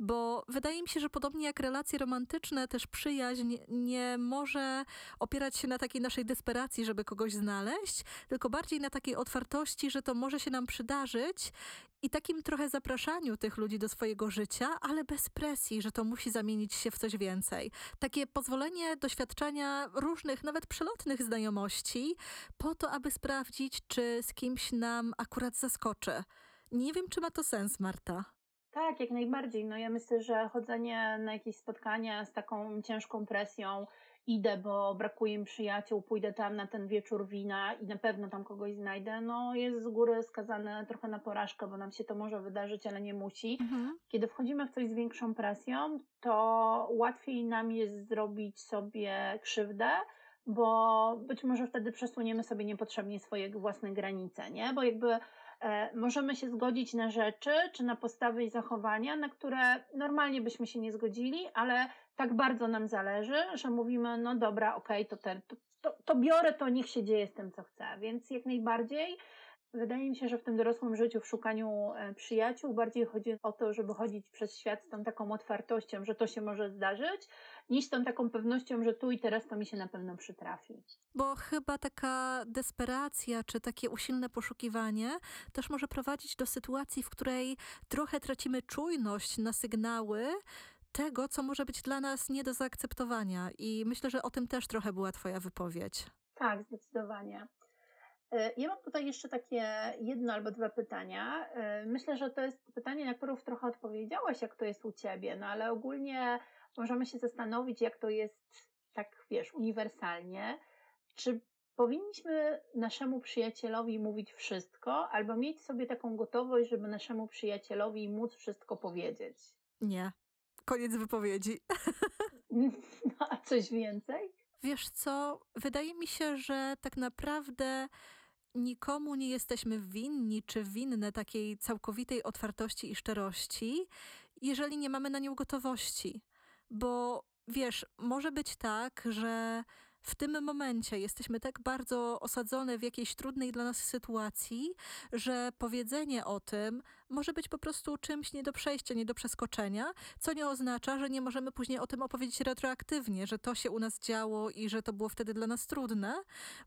Bo wydaje mi się, że podobnie jak relacje romantyczne, też przyjaźń nie może opierać się na takiej naszej desperacji, żeby kogoś znaleźć, tylko bardziej na takiej otwartości, że to może się nam przydarzyć i takim trochę zapraszaniu tych ludzi do swojego życia, ale bez presji, że to musi zamienić się w coś więcej. Takie pozwolenie doświadczenia różnych, nawet przelotnych znajomości, po to, aby sprawdzić, czy z kimś nam akurat zaskoczy. Nie wiem, czy ma to sens, Marta. Tak, jak najbardziej. No ja myślę, że chodzenie na jakieś spotkania z taką ciężką presją, idę, bo brakuje mi przyjaciół, pójdę tam na ten wieczór wina i na pewno tam kogoś znajdę, no jest z góry skazane trochę na porażkę, bo nam się to może wydarzyć, ale nie musi. Mhm. Kiedy wchodzimy w coś z większą presją, to łatwiej nam jest zrobić sobie krzywdę, bo być może wtedy przesuniemy sobie niepotrzebnie swoje własne granice, nie? Bo jakby e, możemy się zgodzić na rzeczy, czy na postawy i zachowania, na które normalnie byśmy się nie zgodzili, ale tak bardzo nam zależy, że mówimy, no dobra, okej, okay, to, ten, to, to, to biorę, to niech się dzieje z tym, co chcę. Więc jak najbardziej Wydaje mi się, że w tym dorosłym życiu, w szukaniu e, przyjaciół, bardziej chodzi o to, żeby chodzić przez świat z tą taką otwartością, że to się może zdarzyć, niż z tą taką pewnością, że tu i teraz to mi się na pewno przytrafi. Bo chyba taka desperacja, czy takie usilne poszukiwanie też może prowadzić do sytuacji, w której trochę tracimy czujność na sygnały, tego, co może być dla nas nie do zaakceptowania. I myślę, że o tym też trochę była Twoja wypowiedź. Tak, zdecydowanie. E, ja mam tutaj jeszcze takie jedno albo dwa pytania. E, myślę, że to jest pytanie, na które już trochę odpowiedziałaś, jak to jest u Ciebie, no ale ogólnie możemy się zastanowić, jak to jest tak, wiesz, uniwersalnie. Czy powinniśmy naszemu przyjacielowi mówić wszystko, albo mieć sobie taką gotowość, żeby naszemu przyjacielowi móc wszystko powiedzieć? Nie. Koniec wypowiedzi. No a coś więcej? Wiesz co, wydaje mi się, że tak naprawdę nikomu nie jesteśmy winni czy winne takiej całkowitej otwartości i szczerości, jeżeli nie mamy na nią gotowości. Bo wiesz, może być tak, że w tym momencie jesteśmy tak bardzo osadzone w jakiejś trudnej dla nas sytuacji, że powiedzenie o tym może być po prostu czymś nie do przejścia, nie do przeskoczenia, co nie oznacza, że nie możemy później o tym opowiedzieć retroaktywnie, że to się u nas działo i że to było wtedy dla nas trudne,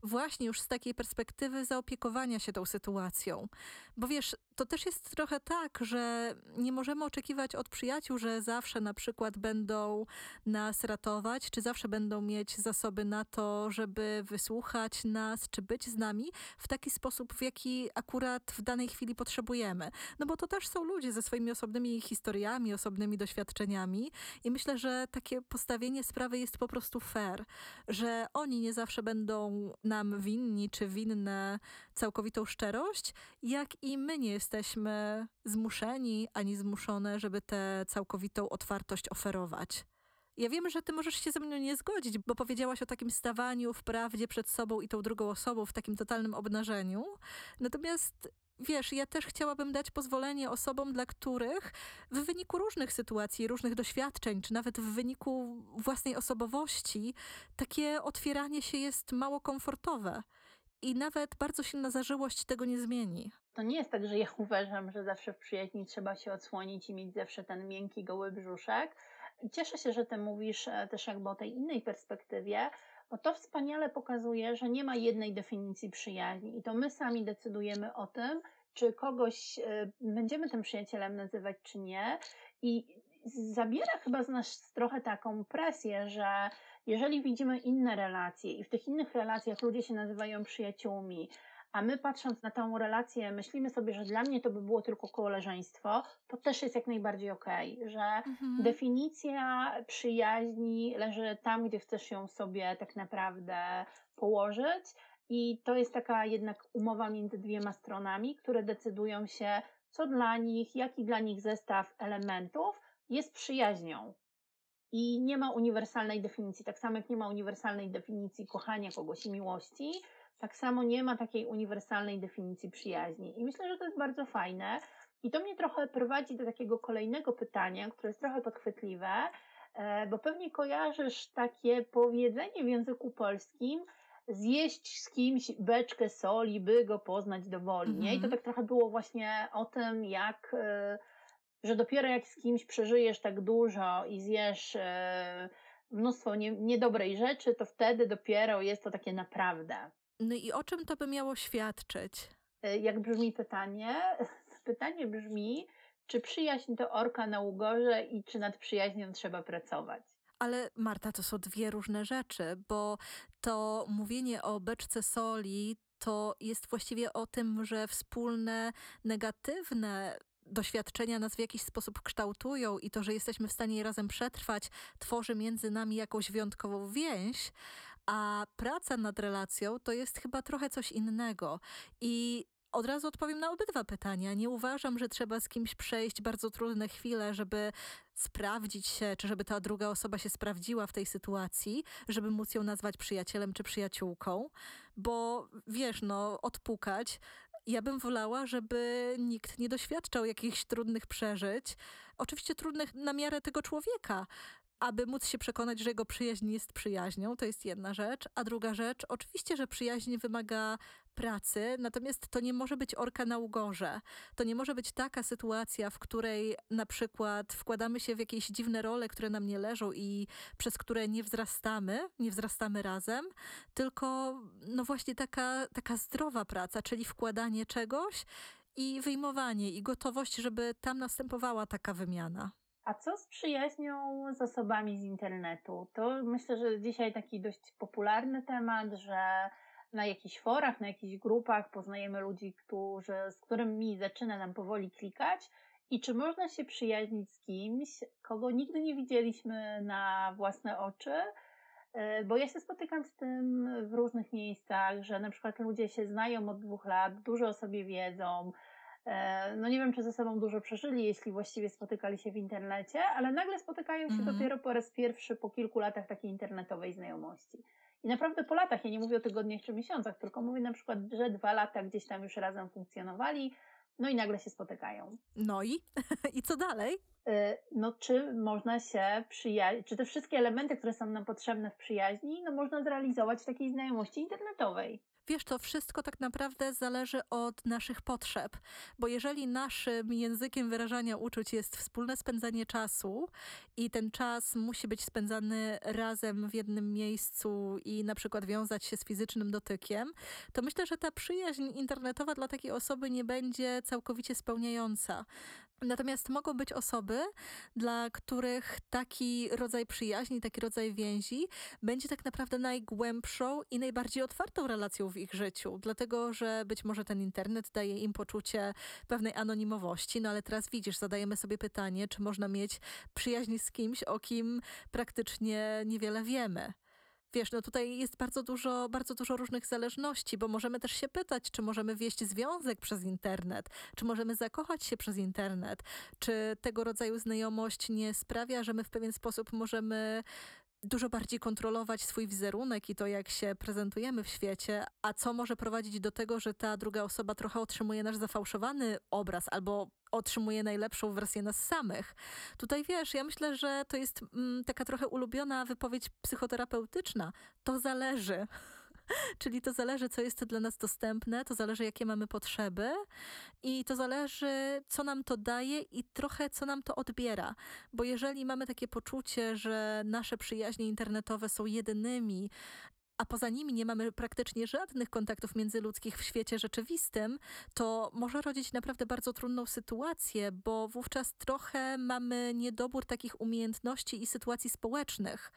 właśnie już z takiej perspektywy zaopiekowania się tą sytuacją. Bo wiesz, to też jest trochę tak, że nie możemy oczekiwać od przyjaciół, że zawsze na przykład będą nas ratować, czy zawsze będą mieć zasoby na to, żeby wysłuchać nas, czy być z nami w taki sposób, w jaki akurat w danej chwili potrzebujemy. No bo to też są ludzie ze swoimi osobnymi historiami, osobnymi doświadczeniami i myślę, że takie postawienie sprawy jest po prostu fair, że oni nie zawsze będą nam winni czy winne całkowitą szczerość, jak i my nie jesteśmy zmuszeni ani zmuszone, żeby tę całkowitą otwartość oferować. Ja wiem, że ty możesz się ze mną nie zgodzić, bo powiedziałaś o takim stawaniu w prawdzie przed sobą i tą drugą osobą w takim totalnym obnażeniu. Natomiast wiesz, ja też chciałabym dać pozwolenie osobom, dla których w wyniku różnych sytuacji, różnych doświadczeń, czy nawet w wyniku własnej osobowości, takie otwieranie się jest mało komfortowe. I nawet bardzo silna zażyłość tego nie zmieni. To nie jest tak, że ja uważam, że zawsze w przyjaźni trzeba się odsłonić i mieć zawsze ten miękki, goły brzuszek. Cieszę się, że ty mówisz e, też jakby o tej innej perspektywie, bo to wspaniale pokazuje, że nie ma jednej definicji przyjaźni i to my sami decydujemy o tym, czy kogoś y, będziemy tym przyjacielem nazywać, czy nie. I zabiera chyba z nas trochę taką presję, że jeżeli widzimy inne relacje i w tych innych relacjach ludzie się nazywają przyjaciółmi, a my patrząc na tą relację, myślimy sobie, że dla mnie to by było tylko koleżeństwo, to też jest jak najbardziej okej, okay, że mhm. definicja przyjaźni leży tam, gdzie chcesz ją sobie tak naprawdę położyć. I to jest taka jednak umowa między dwiema stronami, które decydują się, co dla nich, jaki dla nich zestaw elementów jest przyjaźnią. I nie ma uniwersalnej definicji. Tak samo jak nie ma uniwersalnej definicji kochania kogoś i miłości, tak samo nie ma takiej uniwersalnej definicji przyjaźni. I myślę, że to jest bardzo fajne. I to mnie trochę prowadzi do takiego kolejnego pytania, które jest trochę podchwytliwe, e, bo pewnie kojarzysz takie powiedzenie w języku polskim, zjeść z kimś beczkę soli, by go poznać do woli. Nie? I to mhm. tak trochę było właśnie o tym, jak, e, że dopiero jak z kimś przeżyjesz tak dużo i zjesz e, mnóstwo nie, niedobrej rzeczy, to wtedy dopiero jest to takie naprawdę. No i o czym to by miało świadczyć? E, jak brzmi pytanie? Pytanie brzmi, czy przyjaźń to orka na ugorze i czy nad przyjaźnią trzeba pracować? Ale Marta, to są dwie różne rzeczy, bo to mówienie o beczce soli to jest właściwie o tym, że wspólne negatywne doświadczenia nas w jakiś sposób kształtują i to, że jesteśmy w stanie je razem przetrwać, tworzy między nami jakąś wyjątkową więź, a praca nad relacją to jest chyba trochę coś innego. I od razu odpowiem na obydwa pytania. Nie uważam, że trzeba z kimś przejść bardzo trudne chwile, żeby sprawdzić się, czy żeby ta druga osoba się sprawdziła w tej sytuacji, żeby móc ją nazwać przyjacielem czy przyjaciółką, bo wiesz, no, odpukać. Ja bym wolała, żeby nikt nie doświadczał jakichś trudnych przeżyć. Oczywiście trudnych na miarę tego człowieka, aby móc się przekonać, że jego przyjaźń jest przyjaźnią, to jest jedna rzecz. A druga rzecz, oczywiście, że przyjaźń wymaga pracy, natomiast to nie może być orka na ugorze. To nie może być taka sytuacja, w której na przykład wkładamy się w jakieś dziwne role, które nam nie leżą i przez które nie wzrastamy, nie wzrastamy razem, tylko no właśnie taka, taka zdrowa praca, czyli wkładanie czegoś i wyjmowanie i gotowość, żeby tam następowała taka wymiana. A co z przyjaźnią z osobami z internetu? To myślę, że dzisiaj taki dość popularny temat, że na jakichś forach, na jakichś grupach poznajemy ludzi, którzy, z którymi zaczyna nam powoli klikać. I czy można się przyjaźnić z kimś, kogo nigdy nie widzieliśmy na własne oczy? E, bo ja się spotykam z tym w różnych miejscach, że na przykład ludzie się znają od dwóch lat, dużo o sobie wiedzą, no nie wiem, czy ze sobą dużo przeżyli, jeśli właściwie spotykali się w internecie, ale nagle spotykają się mhm. dopiero po raz pierwszy po kilku latach takiej internetowej znajomości. I naprawdę po latach, ja nie mówię o tygodniach czy miesiącach, tylko mówię na przykład, że dwa lata gdzieś tam już razem funkcjonowali, no i nagle się spotykają. No i? I co dalej? E, no czy można się przyjaźnić, czy te wszystkie elementy, które są nam potrzebne w przyjaźni, no można zrealizować w takiej znajomości internetowej. Wiesz, to wszystko tak naprawdę zależy od naszych potrzeb, bo jeżeli naszym językiem wyrażania uczuć jest wspólne spędzanie czasu i ten czas musi być spędzany razem w jednym miejscu i na przykład wiązać się z fizycznym dotykiem, to myślę, że ta przyjaźń internetowa dla takiej osoby nie będzie całkowicie spełniająca. Natomiast mogą być osoby, dla których taki rodzaj przyjaźni, taki rodzaj więzi będzie tak naprawdę najgłębszą i najbardziej otwartą relacją w ich życiu. Dlatego, że być może ten internet daje im poczucie pewnej anonimowości, no ale teraz widzisz, zadajemy sobie pytanie, czy można mieć przyjaźń z kimś, o kim praktycznie niewiele wiemy. Wiesz, no tutaj jest bardzo dużo, bardzo dużo różnych zależności, bo możemy też się pytać, czy możemy wieść związek przez internet, czy możemy zakochać się przez internet, czy tego rodzaju znajomość nie sprawia, że my w pewien sposób możemy dużo bardziej kontrolować swój wizerunek i to, jak się prezentujemy w świecie, a co może prowadzić do tego, że ta druga osoba trochę otrzymuje nasz zafałszowany obraz albo otrzymuje najlepszą wersję nas samych. Tutaj wiesz, ja myślę, że to jest mm, taka trochę ulubiona wypowiedź psychoterapeutyczna. To zależy. Czyli to zależy, co jest dla nas dostępne, to zależy, jakie mamy potrzeby i to zależy, co nam to daje i trochę, co nam to odbiera. Bo jeżeli mamy takie poczucie, że nasze przyjaźnie internetowe są jedynymi a poza nimi nie mamy praktycznie żadnych kontaktów międzyludzkich w świecie rzeczywistym, to może rodzić naprawdę bardzo trudną sytuację, bo wówczas trochę mamy niedobór takich umiejętności i sytuacji społecznych,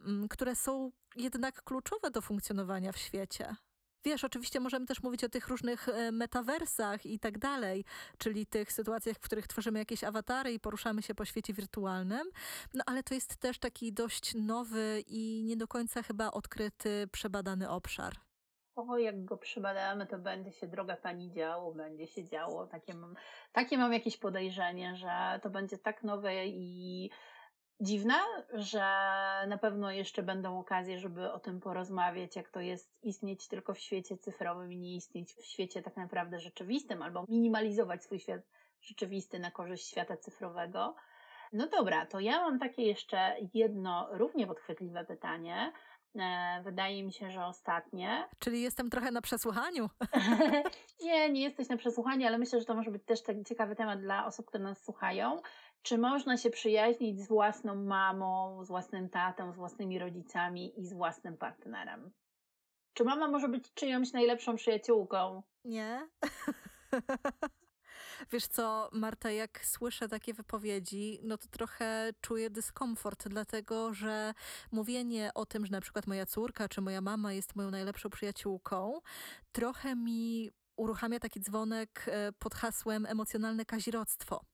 mm, które są jednak kluczowe do funkcjonowania w świecie. Wiesz, oczywiście możemy też mówić o tych różnych e, metaversach i tak dalej, czyli tych sytuacjach, w których tworzymy jakieś awatary i poruszamy się po świecie wirtualnym, no ale to jest też taki dość nowy i nie do końca chyba odkryty, przebadany obszar. O, jak go przebadamy, to będzie się droga pani działo, będzie się działo. Takie mam, takie mam jakieś podejrzenie, że to będzie tak nowe i dziwne, że na pewno jeszcze będą okazje, żeby o tym porozmawiać, jak to jest istnieć tylko w świecie cyfrowym i nie istnieć w świecie tak naprawdę rzeczywistym, albo minimalizować swój świat rzeczywisty na korzyść świata cyfrowego. No dobra, to ja mam takie jeszcze jedno równie podchwytliwe pytanie. E, wydaje mi się, że ostatnie. Czyli jestem trochę na przesłuchaniu. nie, nie jesteś na przesłuchaniu, ale myślę, że to może być też taki ciekawy temat dla osób, które nas słuchają. Czy można się przyjaźnić z własną mamą, z własnym tatą, z własnymi rodzicami i z własnym partnerem? Czy mama może być czyjąś najlepszą przyjaciółką? Nie. Wiesz co, Marta, jak słyszę takie wypowiedzi, no to trochę czuję dyskomfort, dlatego że mówienie o tym, że na przykład moja córka czy moja mama jest moją najlepszą przyjaciółką, trochę mi uruchamia taki dzwonek e, pod hasłem emocjonalne kazirodztwo.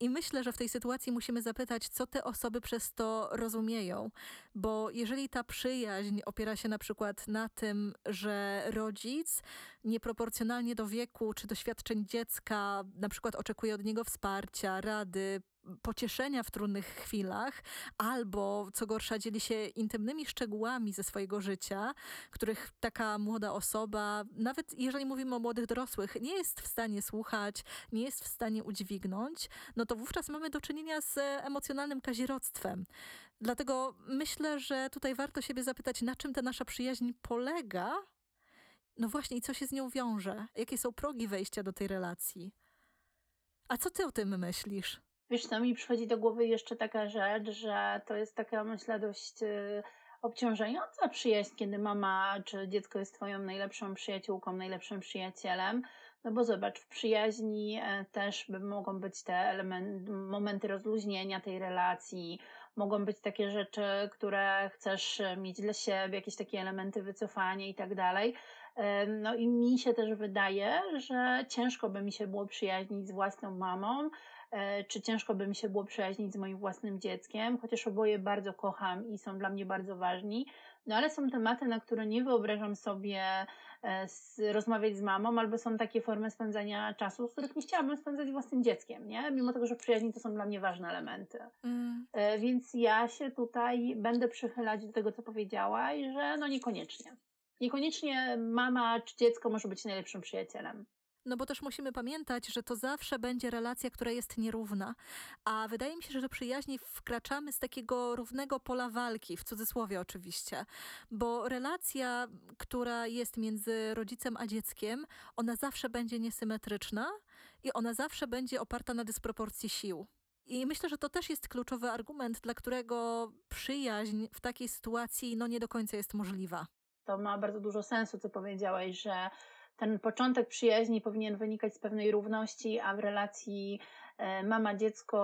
I myślę, że w tej sytuacji musimy zapytać, co te osoby przez to rozumieją, bo jeżeli ta przyjaźń opiera się na przykład na tym, że rodzic nieproporcjonalnie do wieku czy doświadczeń dziecka na przykład oczekuje od niego wsparcia, rady, pocieszenia w trudnych chwilach, albo co gorsza dzieli się intymnymi szczegółami ze swojego życia, których taka młoda osoba, nawet jeżeli mówimy o młodych dorosłych, nie jest w stanie słuchać, nie jest w stanie udźwignąć, no to wówczas mamy do czynienia z emocjonalnym kazirodztwem. Dlatego myślę, że tutaj warto siebie zapytać, na czym ta nasza przyjaźń polega, no właśnie, i co się z nią wiąże? Jakie są progi wejścia do tej relacji? A co ty o tym myślisz? Wiesz, co mi przychodzi do głowy jeszcze taka rzecz, że to jest taka, myślę, dość y, obciążająca przyjaźń, kiedy mama czy dziecko jest twoją najlepszą przyjaciółką, najlepszym przyjacielem. No bo zobacz, w przyjaźni e, też mogą być te elementy, momenty rozluźnienia tej relacji, mogą być takie rzeczy, które chcesz mieć dla siebie, jakieś takie elementy wycofania i tak dalej. E, no i mi się też wydaje, że ciężko by mi się było przyjaźnić z własną mamą, E, czy ciężko by mi się było przyjaźnić z moim własnym dzieckiem, chociaż oboje bardzo kocham i są dla mnie bardzo ważni. No ale są tematy, na które nie wyobrażam sobie e, rozmawiać z mamą, albo są takie formy spędzania czasu, z których nie chciałabym spędzać własnym dzieckiem, nie? Mimo tego, że przyjaźni to są dla mnie ważne elementy. Mm. E, więc ja się tutaj będę przychylać do tego, co powiedziałaś, że no niekoniecznie. Niekoniecznie mama czy dziecko może być najlepszym przyjacielem. No bo też musimy pamiętać, że to zawsze będzie relacja, która jest nierówna. A wydaje mi się, że do przyjaźni wkraczamy z takiego równego pola walki, w cudzysłowie oczywiście. Bo relacja, która jest między rodzicem a dzieckiem, ona zawsze będzie niesymetryczna i ona zawsze będzie oparta na dysproporcji sił. I myślę, że to też jest kluczowy argument, dla którego przyjaźń w takiej sytuacji no nie do końca jest możliwa. To ma bardzo dużo sensu, co powiedziałeś, że ten początek przyjaźni powinien wynikać z pewnej równości, a w relacji e, mama-dziecko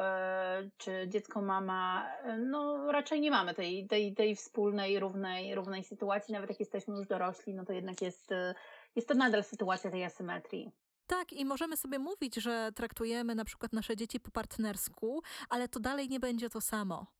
e, czy dziecko-mama, e, no raczej nie mamy tej, tej, tej wspólnej, równej, równej sytuacji. Nawet jak jesteśmy już dorośli, no to jednak jest, jest to nadal sytuacja tej asymetrii. Tak, i możemy sobie mówić, że traktujemy na przykład nasze dzieci po partnersku, ale to dalej nie będzie to samo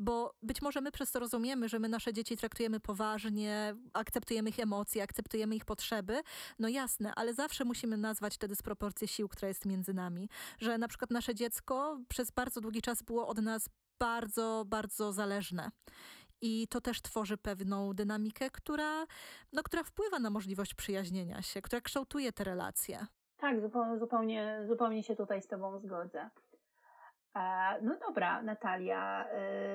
bo być może my przez to rozumiemy, że my nasze dzieci traktujemy poważnie, akceptujemy ich emocje, akceptujemy ich potrzeby. No jasne, ale zawsze musimy nazwać te dysproporcje sił, która jest między nami. Że na przykład nasze dziecko przez bardzo długi czas było od nas bardzo, bardzo zależne. I to też tworzy pewną dynamikę, która, no, która wpływa na możliwość przyjaźnienia się, która kształtuje te relacje. Tak, zupełnie, zupełnie się tutaj z Tobą zgodzę. No dobra, Natalia,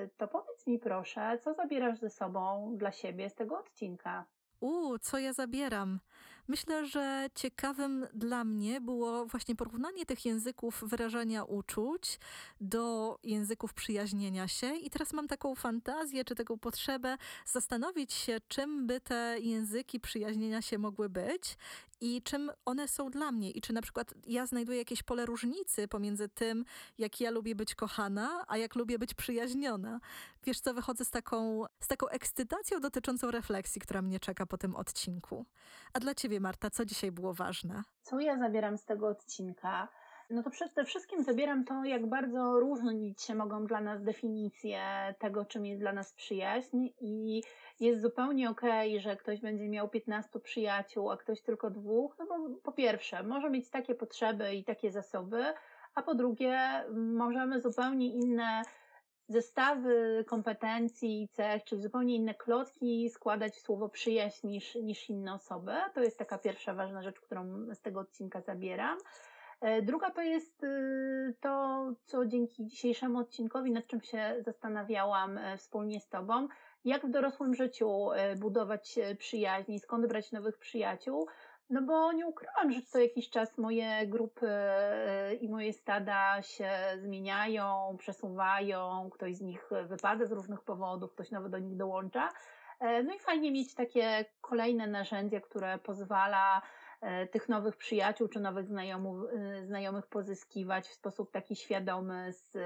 y, to powiedz mi proszę, co zabierasz ze sobą dla siebie z tego odcinka? Uuu, co ja zabieram? Myślę, że ciekawym dla mnie było właśnie porównanie tych języków wyrażania uczuć do języków przyjaźnienia się. I teraz mam taką fantazję, czy taką potrzebę zastanowić się, czym by te języki przyjaźnienia się mogły być i czym one są dla mnie. I czy na przykład ja znajduję jakieś pole różnicy pomiędzy tym, jak ja lubię być kochana, a jak lubię być przyjaźniona. Wiesz co, wychodzę z taką, z taką ekscytacją dotyczącą refleksji, która mnie czeka po tym odcinku. A dla ciebie, Marta, co dzisiaj było ważne? Co ja zabieram z tego odcinka? No to przede wszystkim zabieram to, jak bardzo różnić się mogą dla nas definicje tego, czym jest dla nas przyjaźń i jest zupełnie okej, okay, że ktoś będzie miał 15 przyjaciół, a ktoś tylko dwóch, no bo po pierwsze, może mieć takie potrzeby i takie zasoby, a po drugie, możemy zupełnie inne zestawy kompetencji cech, czyli zupełnie inne klocki składać w słowo przyjaźń niż, niż inne osoby. To jest taka pierwsza ważna rzecz, którą z tego odcinka zabieram. E, druga to jest y, to, co dzięki dzisiejszemu odcinkowi, nad czym się zastanawiałam e, wspólnie z Tobą, jak w dorosłym życiu e, budować przyjaźń, skąd brać nowych przyjaciół. No bo nie ukrywam, że co jakiś czas moje grupy i moje stada się zmieniają, przesuwają, ktoś z nich wypada z różnych powodów, ktoś nowy do nich dołącza. No i fajnie mieć takie kolejne narzędzie, które pozwala E, tych nowych przyjaciół czy nowych znajomów, e, znajomych pozyskiwać w sposób taki świadomy, z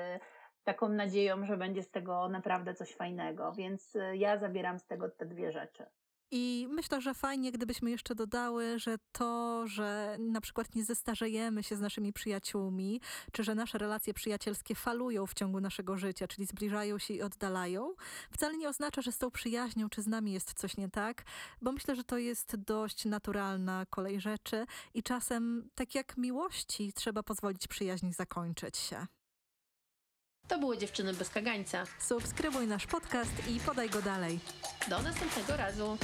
taką nadzieją, że będzie z tego naprawdę coś fajnego. Więc e, ja zabieram z tego te dwie rzeczy. I myślę, że fajnie, gdybyśmy jeszcze dodały, że to, że na przykład nie zestarzejemy się z naszymi przyjaciółmi, czy że nasze relacje przyjacielskie falują w ciągu naszego życia, czyli zbliżają się i oddalają, wcale nie oznacza, że z tą przyjaźnią czy z nami jest coś nie tak, bo myślę, że to jest dość naturalna kolej rzeczy i czasem, tak jak miłości, trzeba pozwolić przyjaźni zakończyć się. To były Dziewczyny bez kagańca. Subskrybuj nasz podcast i podaj go dalej. Do następnego razu.